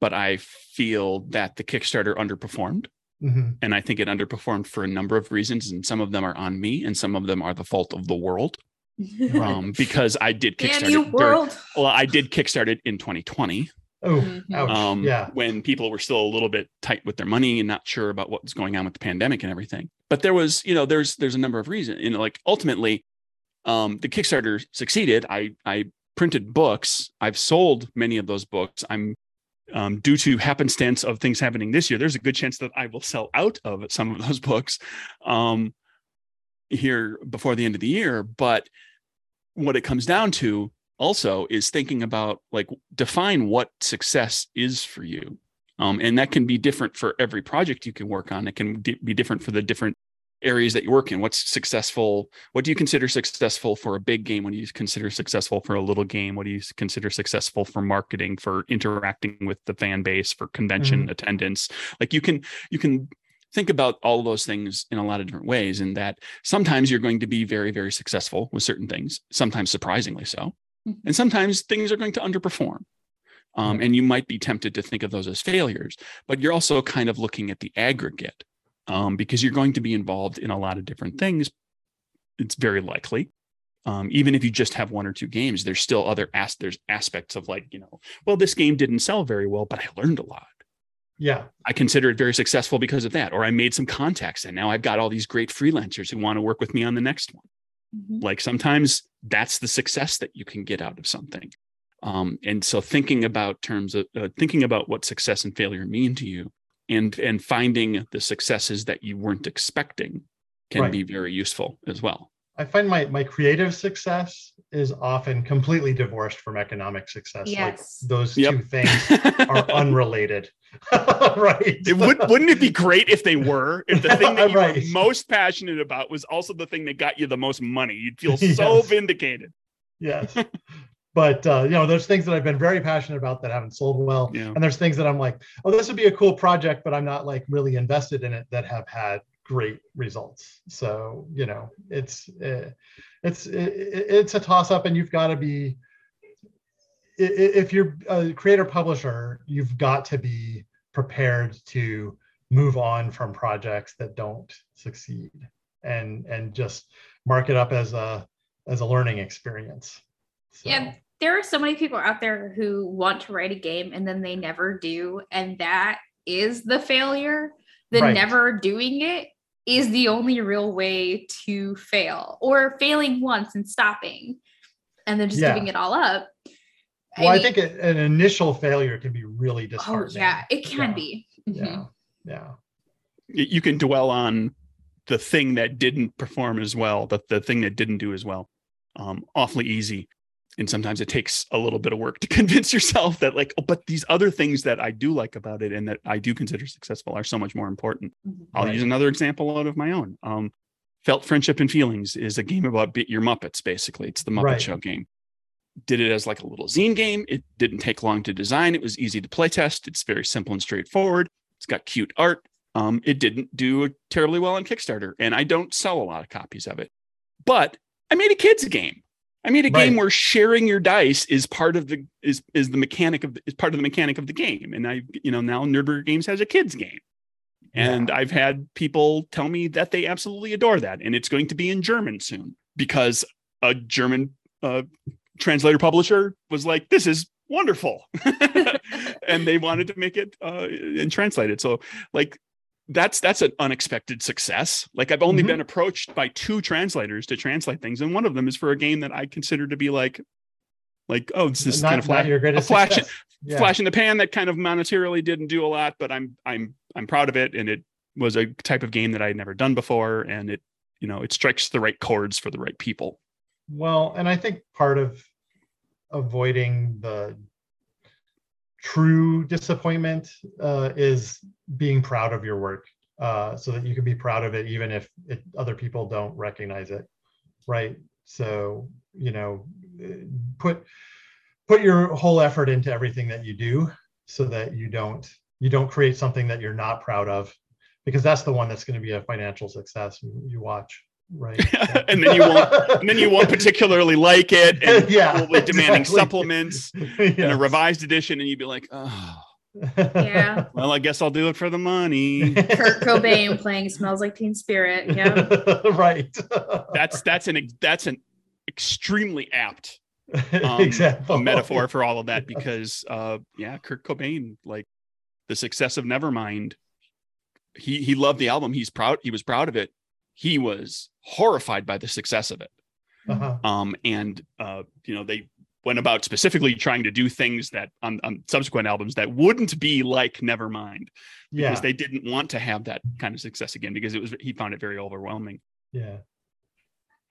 but I feel that the Kickstarter underperformed. Mm-hmm. And I think it underperformed for a number of reasons. And some of them are on me, and some of them are the fault of the world. [LAUGHS] um, because I did Kickstarter. During, well, I did Kickstart it in 2020. Oh, mm-hmm. um, yeah. When people were still a little bit tight with their money and not sure about what was going on with the pandemic and everything. But there was, you know, there's there's a number of reasons. You know, like ultimately, um, the Kickstarter succeeded. I I printed books. I've sold many of those books. I'm um, due to happenstance of things happening this year. There's a good chance that I will sell out of some of [LAUGHS] those books um, here before the end of the year. But what it comes down to also is thinking about like define what success is for you. Um, and that can be different for every project you can work on. It can d- be different for the different areas that you work in? What's successful? What do you consider successful for a big game? What do you consider successful for a little game? What do you consider successful for marketing for interacting with the fan base for convention mm-hmm. attendance? Like you can you can think about all of those things in a lot of different ways and that sometimes you're going to be very very successful with certain things sometimes surprisingly so mm-hmm. and sometimes things are going to underperform um, and you might be tempted to think of those as failures but you're also kind of looking at the aggregate um, because you're going to be involved in a lot of different things. It's very likely. Um, even if you just have one or two games, there's still other as- there's aspects of like, you know, well, this game didn't sell very well, but I learned a lot. Yeah. I consider it very successful because of that. Or I made some contacts and now I've got all these great freelancers who want to work with me on the next one. Mm-hmm. Like sometimes that's the success that you can get out of something. Um, and so thinking about terms of uh, thinking about what success and failure mean to you and and finding the successes that you weren't expecting can right. be very useful as well i find my my creative success is often completely divorced from economic success yes. like those yep. two things [LAUGHS] are unrelated [LAUGHS] right it would wouldn't it be great if they were if the thing that [LAUGHS] you right. were most passionate about was also the thing that got you the most money you'd feel yes. so vindicated yes but uh, you know there's things that i've been very passionate about that haven't sold well yeah. and there's things that i'm like oh this would be a cool project but i'm not like really invested in it that have had great results so you know it's uh, it's it, it's a toss up and you've got to be if you're a creator publisher, you've got to be prepared to move on from projects that don't succeed and and just mark it up as a as a learning experience. So. Yeah, there are so many people out there who want to write a game and then they never do, and that is the failure. The right. never doing it is the only real way to fail, or failing once and stopping, and then just yeah. giving it all up. Well, I, I think an initial failure can be really disheartening. Oh, yeah, it can yeah. be. Mm-hmm. Yeah, yeah. You can dwell on the thing that didn't perform as well, the, the thing that didn't do as well, um, awfully easy. And sometimes it takes a little bit of work to [LAUGHS] convince yourself that, like, oh, but these other things that I do like about it and that I do consider successful are so much more important. Mm-hmm. I'll use another example out of my own. Um, Felt Friendship and Feelings is a game about beat your Muppets, basically. It's the Muppet right. Show game. Did it as like a little zine game. It didn't take long to design. It was easy to play test. It's very simple and straightforward. It's got cute art. Um, it didn't do terribly well on Kickstarter, and I don't sell a lot of copies of it. But I made a kids game. I made a right. game where sharing your dice is part of the is is the mechanic of the, is part of the mechanic of the game. And I, you know, now Nerdburger Games has a kids game. And yeah. I've had people tell me that they absolutely adore that. And it's going to be in German soon because a German uh, translator publisher was like, this is wonderful. [LAUGHS] and they wanted to make it uh, and translate it. So, like, that's that's an unexpected success. Like I've only mm-hmm. been approached by two translators to translate things, and one of them is for a game that I consider to be like, like oh, this is kind of flash, a flash, yeah. flash in the pan that kind of monetarily didn't do a lot, but I'm I'm I'm proud of it, and it was a type of game that I had never done before, and it you know it strikes the right chords for the right people. Well, and I think part of avoiding the true disappointment uh, is being proud of your work uh, so that you can be proud of it even if it, other people don't recognize it right? So you know put put your whole effort into everything that you do so that you don't you don't create something that you're not proud of because that's the one that's going to be a financial success you watch right. [LAUGHS] And then you won't and then you won't particularly like it and [LAUGHS] yeah probably demanding exactly. supplements yes. [LAUGHS] and a revised edition and you'd be like oh yeah. Well i guess i'll do it for the money. Kurt cobain playing smells like teen spirit. Yeah. Right. That's that's an that's an extremely apt um, exactly. metaphor for all of that because uh yeah kurt cobain like the success of nevermind he he loved the album. He's proud he was proud of it. He was horrified by the success of it. Uh-huh. Um, and uh, you know, they went about specifically trying to do things that on, on subsequent albums that wouldn't be like Nevermind because yeah. they didn't want to have that kind of success again because it was he found it very overwhelming. Yeah.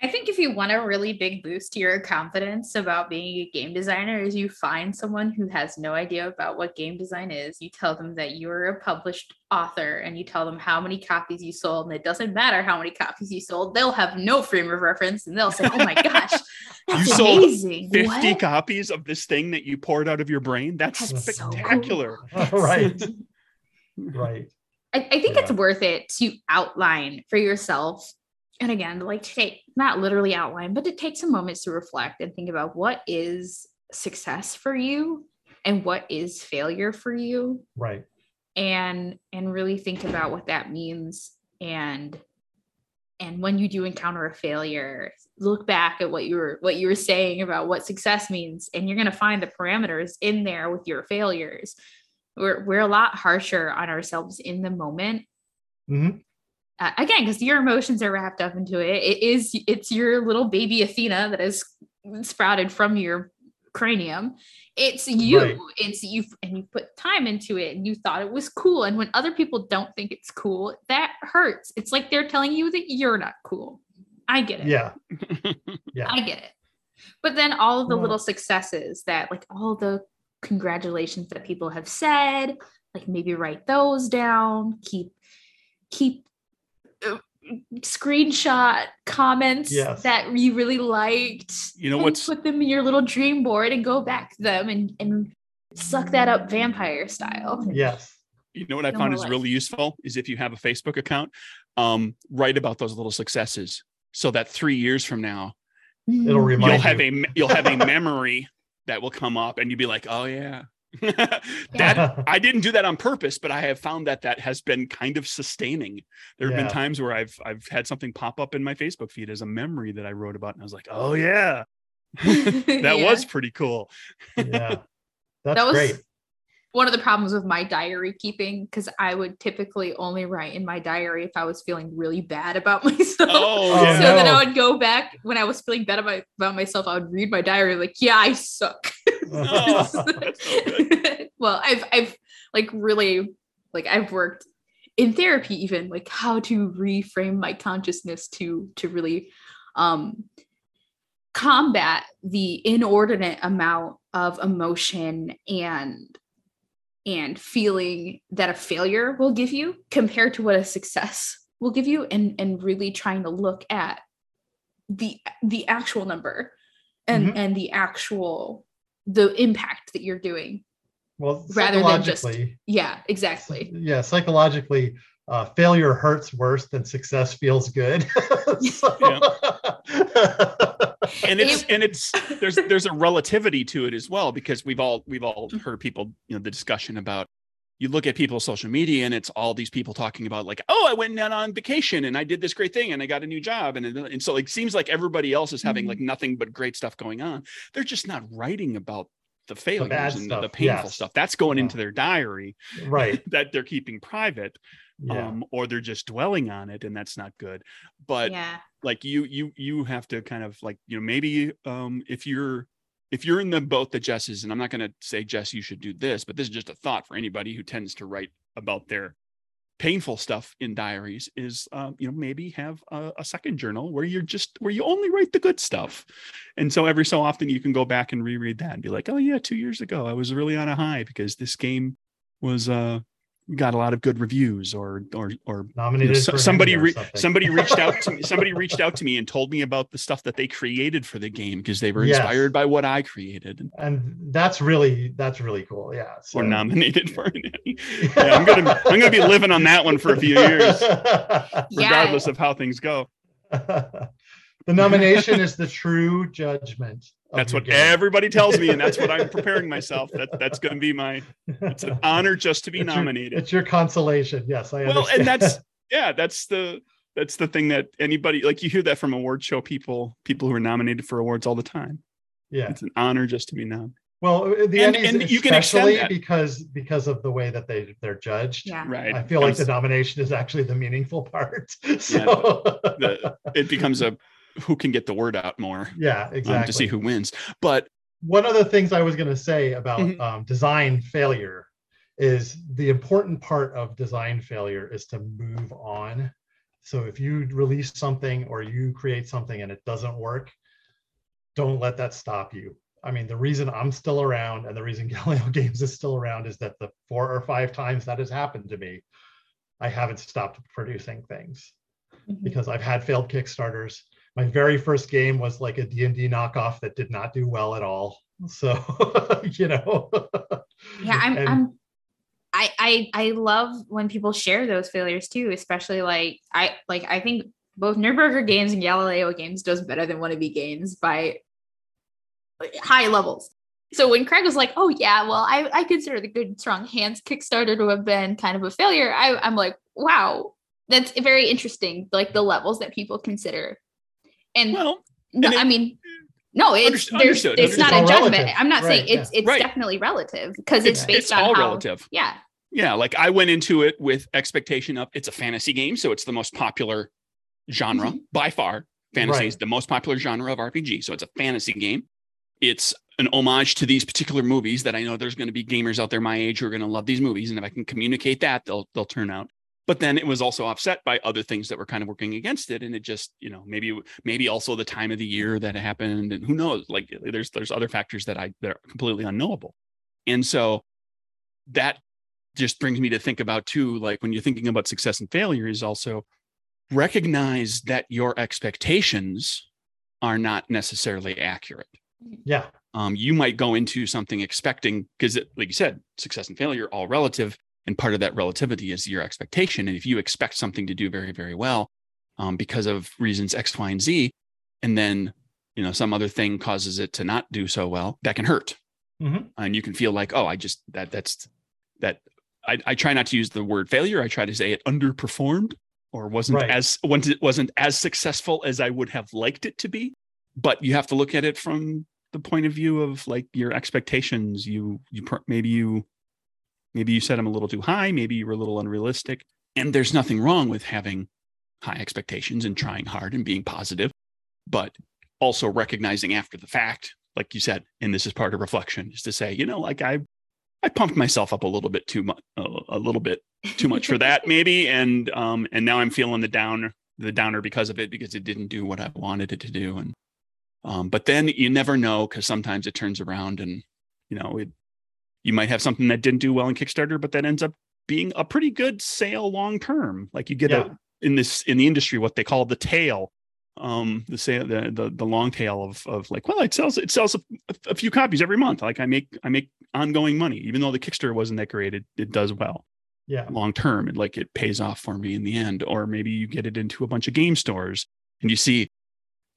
I think if you want a really big boost to your confidence about being a game designer is you find someone who has no idea about what game design is. You tell them that you're a published author and you tell them how many copies you sold and it doesn't matter how many copies you sold. They'll have no frame of reference and they'll say, "Oh my gosh, [LAUGHS] that's you amazing. sold 50 what? copies of this thing that you poured out of your brain. That's, that's spectacular." So cool. [LAUGHS] right. [LAUGHS] right. I, I think yeah. it's worth it to outline for yourself and again, like to take not literally outline, but to take some moments to reflect and think about what is success for you and what is failure for you. Right. And and really think about what that means and and when you do encounter a failure look back at what you were what you were saying about what success means and you're going to find the parameters in there with your failures we're, we're a lot harsher on ourselves in the moment mm-hmm uh, again because your emotions are wrapped up into it. It is it's your little baby athena that is sprouted from your cranium. It's you. Right. it's you and you put time into it and you thought it was cool and when other people don't think it's cool that hurts. It's like they're telling you that you're not cool. I get it. Yeah. [LAUGHS] Yeah. I get it. But then all of the little successes that like all the congratulations that people have said like maybe write those down keep keep screenshot comments yes. that you really liked. You know what? put them in your little dream board and go back to them and and suck that up vampire style. Yes. You know what I no found is life. really useful is if you have a Facebook account, um, write about those little successes so that three years from now it'll remind you'll have a you'll have a memory that will come up and you'd be like, oh yeah. [LAUGHS] that [LAUGHS] I didn't do that on purpose, but I have found that that has been kind of sustaining. There have Yeah. been times where I've I've had something pop up in my Facebook feed as a memory that I wrote about, and I was like, "Oh yeah, [LAUGHS] that Yeah. was pretty cool." yeah. That's that was great. one of the problems with my diary keeping because I would typically only write in my diary if I was feeling really bad about myself. Oh, Oh, yeah. So then. I would go back when I was feeling bad about, about myself. I would read my diary, like, yeah, I suck. Oh, [LAUGHS] so [LAUGHS] well, I've I've like really like I've worked in therapy even like how to reframe my consciousness to to really um combat the inordinate amount of emotion and and feeling that a failure will give you compared to what a success will give you and and really trying to look at the the actual number and Mhm. and the actual the impact that you're doing well, rather than just- psychologically, yeah exactly. Yeah, psychologically, uh, failure hurts worse than success feels good. [LAUGHS] So- [LAUGHS] and it's and it's there's there's a relativity to it as well because we've all we've all heard people you know the discussion about you look at people's social media and it's all these people talking about like oh i went out on vacation and i did this great thing and i got a new job and and so it seems like everybody else is having Mhm. like nothing but great stuff going on they're just not writing about the failures bad and the, the painful yes. stuff that's going Yeah. into their diary right. [LAUGHS] that they're keeping private Yeah. um or they're just dwelling on it and that's not good but yeah like you you you have to kind of like you know maybe um if you're if you're in the boat that Jess is, and I'm not going to say Jess you should do this, but this is just a thought for anybody who tends to write about their painful stuff in diaries is um, you know maybe have a, a second journal where you're just where you only write the good stuff. And so every so often you can go back and reread that and be like oh yeah two years ago i was really on a high because this game was uh got a lot of good reviews or or or you know, Nominated for somebody or re- somebody reached out to me [LAUGHS] somebody reached out to me and told me about the stuff that they created for the game because they were Yes. inspired by what i created and that's really that's really cool. Yeah. So, or nominated for an ENnie. [LAUGHS] yeah i'm gonna i'm gonna be living on that one for a few years [LAUGHS] regardless of how things go the nomination is the true judgment. Of that's what game. everybody tells me and that's what i'm [LAUGHS] preparing myself that that's going to be my it's an [LAUGHS] honor just to be It's your- nominated It's your consolation. Yes, I well understand. and that's yeah that's the that's the thing that anybody like you hear that from award show people people who are nominated for awards all the time yeah. it's an honor just to be nominated Well, uh, the And- ENnies and you can extend especially because because of the way that they they're judged. yeah right I feel like the nomination is actually the meaningful [LAUGHS] part. So, the- it becomes a who can get the word out more yeah, um, exactly. to see who wins but one of the things I was going to say about Mhm. um, design failure is the important part of design failure is to move on. So if you release something or you create something and it doesn't work, don't let that stop you. I mean, the reason I'm still around and the reason [LAUGHS] Galileo Games is still around is that the four or five times that has happened to me, I haven't stopped producing things Mhm. because I've had failed Kickstarters. My very first game was like a D&D knockoff that did not do well at all. [LAUGHS] So, [LAUGHS] you know. yeah i'm And- i'm I, I I love when people share those failures too, especially like I like I think both Nerdburger Games and Galileo Games does better than Wannabe Games by like, high levels. So when Craig was like, "Oh yeah, well I I consider the Good Strong Hands Kickstarter to have been kind of a failure," I I'm like, "Wow, that's very interesting." Like the levels that people consider, and well no, and it- I mean, no, it's Understood, there's understood, it's not understood. a It's all judgment. relative. I'm not saying Right, it's it's Right. definitely relative because it's, it's, based it's on all how relative yeah yeah like i went into it with expectation of it's a fantasy game so it's the most popular genre Mm-hmm. by far fantasy Right. is the most popular genre of rpg so it's a fantasy game it's an homage to these particular movies that i know there's going to be gamers out there my age who are going to love these movies and if i can communicate that they'll they'll turn out but then it was also offset by other things that were kind of working against it and it just you know maybe maybe also the time of the year that it happened and who knows like there's there's other factors that i that are completely unknowable and so that just brings me to think about too like when you're thinking about success and failure is also recognize that your expectations are not necessarily accurate yeah. um, you might go into something expecting because like you said success and failure are all relative and part of that relativity is your expectation. And if you expect something to do very very well um, because of reasons x y and z and then you know some other thing causes it to not do so well that can hurt. Mhm. and you can feel like oh i just that that's that I, I try not to use the word failure. I try to say it underperformed or wasn't Right. as wasn't as successful as i would have liked it to be. But you have to look at it from the point of view of like your expectations. You you maybe you maybe you set them a little too high maybe you were a little unrealistic and there's nothing wrong with having high expectations and trying hard and being positive but also recognizing after the fact like you said and this is part of reflection is to say you know like i i pumped myself up a little bit too much a little bit too much for that [LAUGHS] maybe and um and now i'm feeling the down the downer because of it because it didn't do what i wanted it to do and um but then you never know because sometimes it turns around and you know it you might have something that didn't do well in kickstarter but that ends up being a pretty good sale long term. Like you get Yeah. a in this in the industry what they call the tail um the sale the, the the long tail of of like well it sells it sells a, a few copies every month. Like i make i make ongoing money. Even though the kickstarter wasn't that great it, it does well Yeah. long term. And like it pays off for me in the end. Or maybe you get it into a bunch of game stores and you see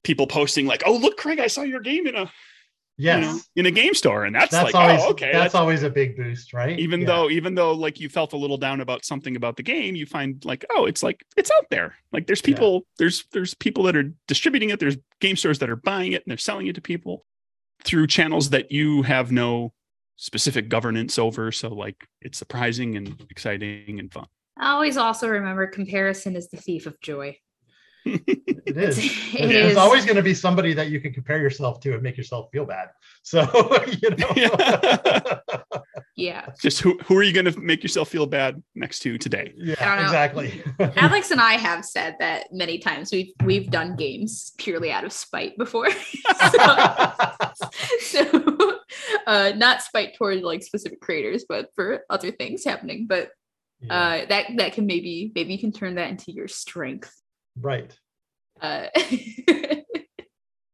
people posting like oh look craig i saw your game in a Yes. you know in a game store and that's, that's like always oh okay that's, that's, always a big boost, right? even Yeah. though even though like you felt a little down about something about the game you find like oh it's like it's out there like there's Yeah. people there's there's people that are distributing it there's game stores that are buying it and they're selling it to people through channels that you have no specific governance over so like it's surprising and exciting and fun I always also remember comparison is the thief of joy. It is. [LAUGHS] It There's is. always going to be somebody that you can compare yourself to and make yourself feel bad. So [LAUGHS] you know. Yeah. [LAUGHS] yeah. just who who are you going to make yourself feel bad next to today yeah, exactly. Alex and I have said that many times. We've we've done games purely out of spite before. so uh not spite towards like specific creators, but for other things happening. But Yeah, uh that that can maybe maybe you can turn that into your strength. Right. Uh [LAUGHS]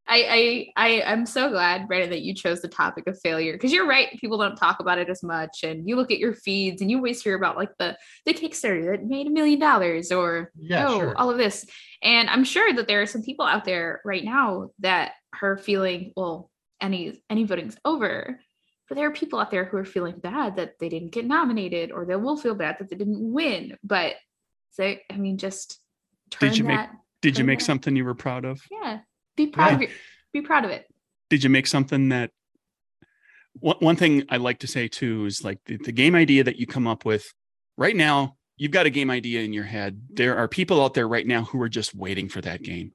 I, I I I'm so glad, Brennan, that you chose the topic of failure because you're right. People don't talk about it as much, and you look at your feeds and you always hear about like the the Kickstarter that made a million dollars or Yeah, oh, sure. all of this. And I'm sure that there are some people out there right now that are feeling, well, any any voting's over. But there are people out there who are feeling bad that they didn't get nominated or they will feel bad that they didn't win. But so I mean just Did you make- that did you make Yeah. something you were proud of yeah. Be proud Yeah. of your be proud of it. did you make something that one, one thing i like to say too is like the, the game idea that you come up with right now you've got a game idea in your head there are people out there right now who are just waiting for that game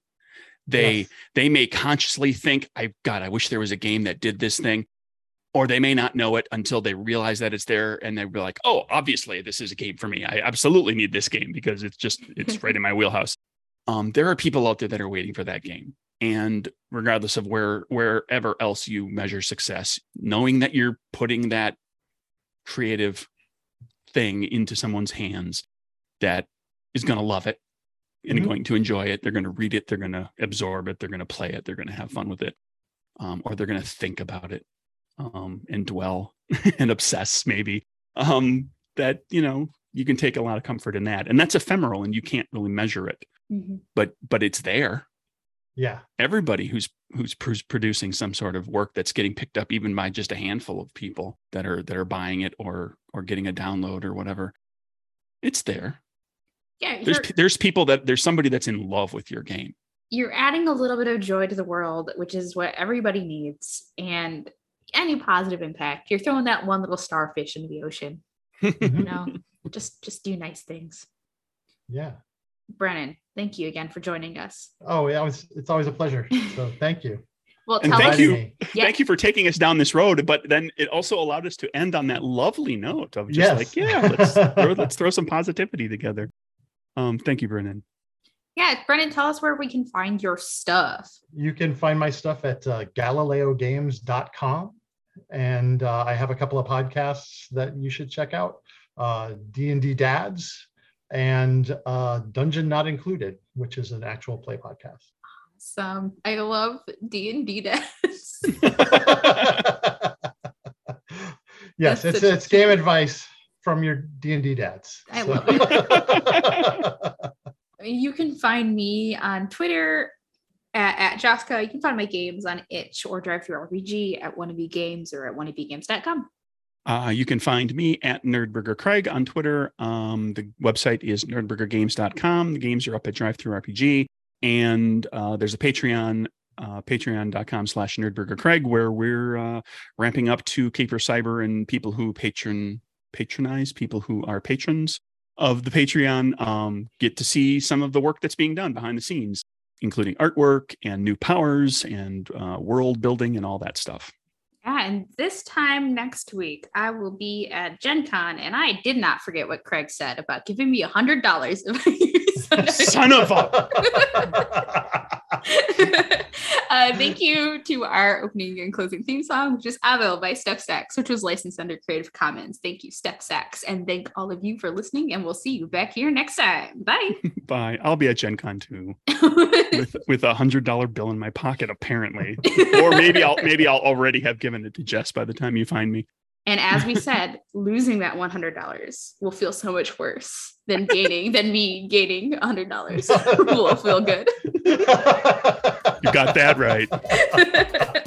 they Yes. they may consciously think i god i wish there was a game that did this thing or they may not know it until they realize that it's there and they'll be like oh obviously this is a game for me. I absolutely need this game because it's just it's right in my wheelhouse. Um, there are people out there that are waiting for that game. And regardless of where wherever else you measure success knowing that you're putting that creative thing into someone's hands that is going to love it and Mhm. going to enjoy it they're going to read it they're going to absorb it they're going to play it they're going to have fun with it um, or they're going to think about it um, and dwell [LAUGHS] and obsess maybe um, that you know you can take a lot of comfort in that. And that's ephemeral and you can't really measure it but but it's there. Yeah. everybody who's who's pr- producing some sort of work that's getting picked up even by just a handful of people that are that are buying it or or getting a download or whatever it's there. Yeah, there's there's people that there's somebody that's in love with your game. You're adding a little bit of joy to the world, which is what everybody needs. And any positive impact, you're throwing that one little starfish into the ocean. You know, [LAUGHS] just just do nice things. Yeah. Brennan, thank you again for joining us. Oh, yeah. It's, it's always a pleasure. [LAUGHS] So thank you. Well, And thank us, you. Yeah. thank you for taking us down this road but then it also allowed us to end on that lovely note of just Yes. like yeah let's [LAUGHS] throw, let's throw some positivity together um thank you brennan Yeah, Brennan, tell us where we can find your stuff. You can find my stuff at uh, galileogames.com. And uh, I have a couple of podcasts that you should check out uh, D&D Dads and uh, Dungeon Not Included, which is an actual play podcast. Awesome! I love D and D dads. [LAUGHS] [LAUGHS] yes, That's it's it's game advice from your D&D dads. I So- love it. [LAUGHS] you can find me on Twitter at, at. You can find my games on itch or drive through RPG at one wannabe games or at wannabegames.com. Uh, you can find me at Nerdburger Craig on Twitter. Um, the website is nerdburgergames.com. The games are up at Drive Through RPG. And uh, there's a Patreon, uh, patreon.com slash nerdburger Craig, where we're uh, ramping up to Caper Cyber and people who patron patronize, people who are patrons of the Patreon um, get to see some of the work that's being done behind the scenes, including artwork and new powers and uh, world building and all that stuff. Yeah, and this time next week, I will be at Gen Con, and I did not forget what Craig said about giving me a hundred dollars if [LAUGHS] I Son of a. [LAUGHS] [LAUGHS] uh, thank you to our opening and closing theme song, which is Avil by Step Sacks, which was licensed under Creative Commons. Thank you, Step Sacks. And thank all of you for listening, and we'll see you back here next time. Bye. [LAUGHS] Bye. I'll be at Gen Con too. [LAUGHS] with with a hundred dollar bill in my pocket, apparently. [LAUGHS] or maybe I'll maybe I'll already have given it to Jess by the time you find me. And as we [LAUGHS] said, losing that $100 will feel so much worse than gaining, than me gaining $100 [LAUGHS] will feel good. You got that right. [LAUGHS]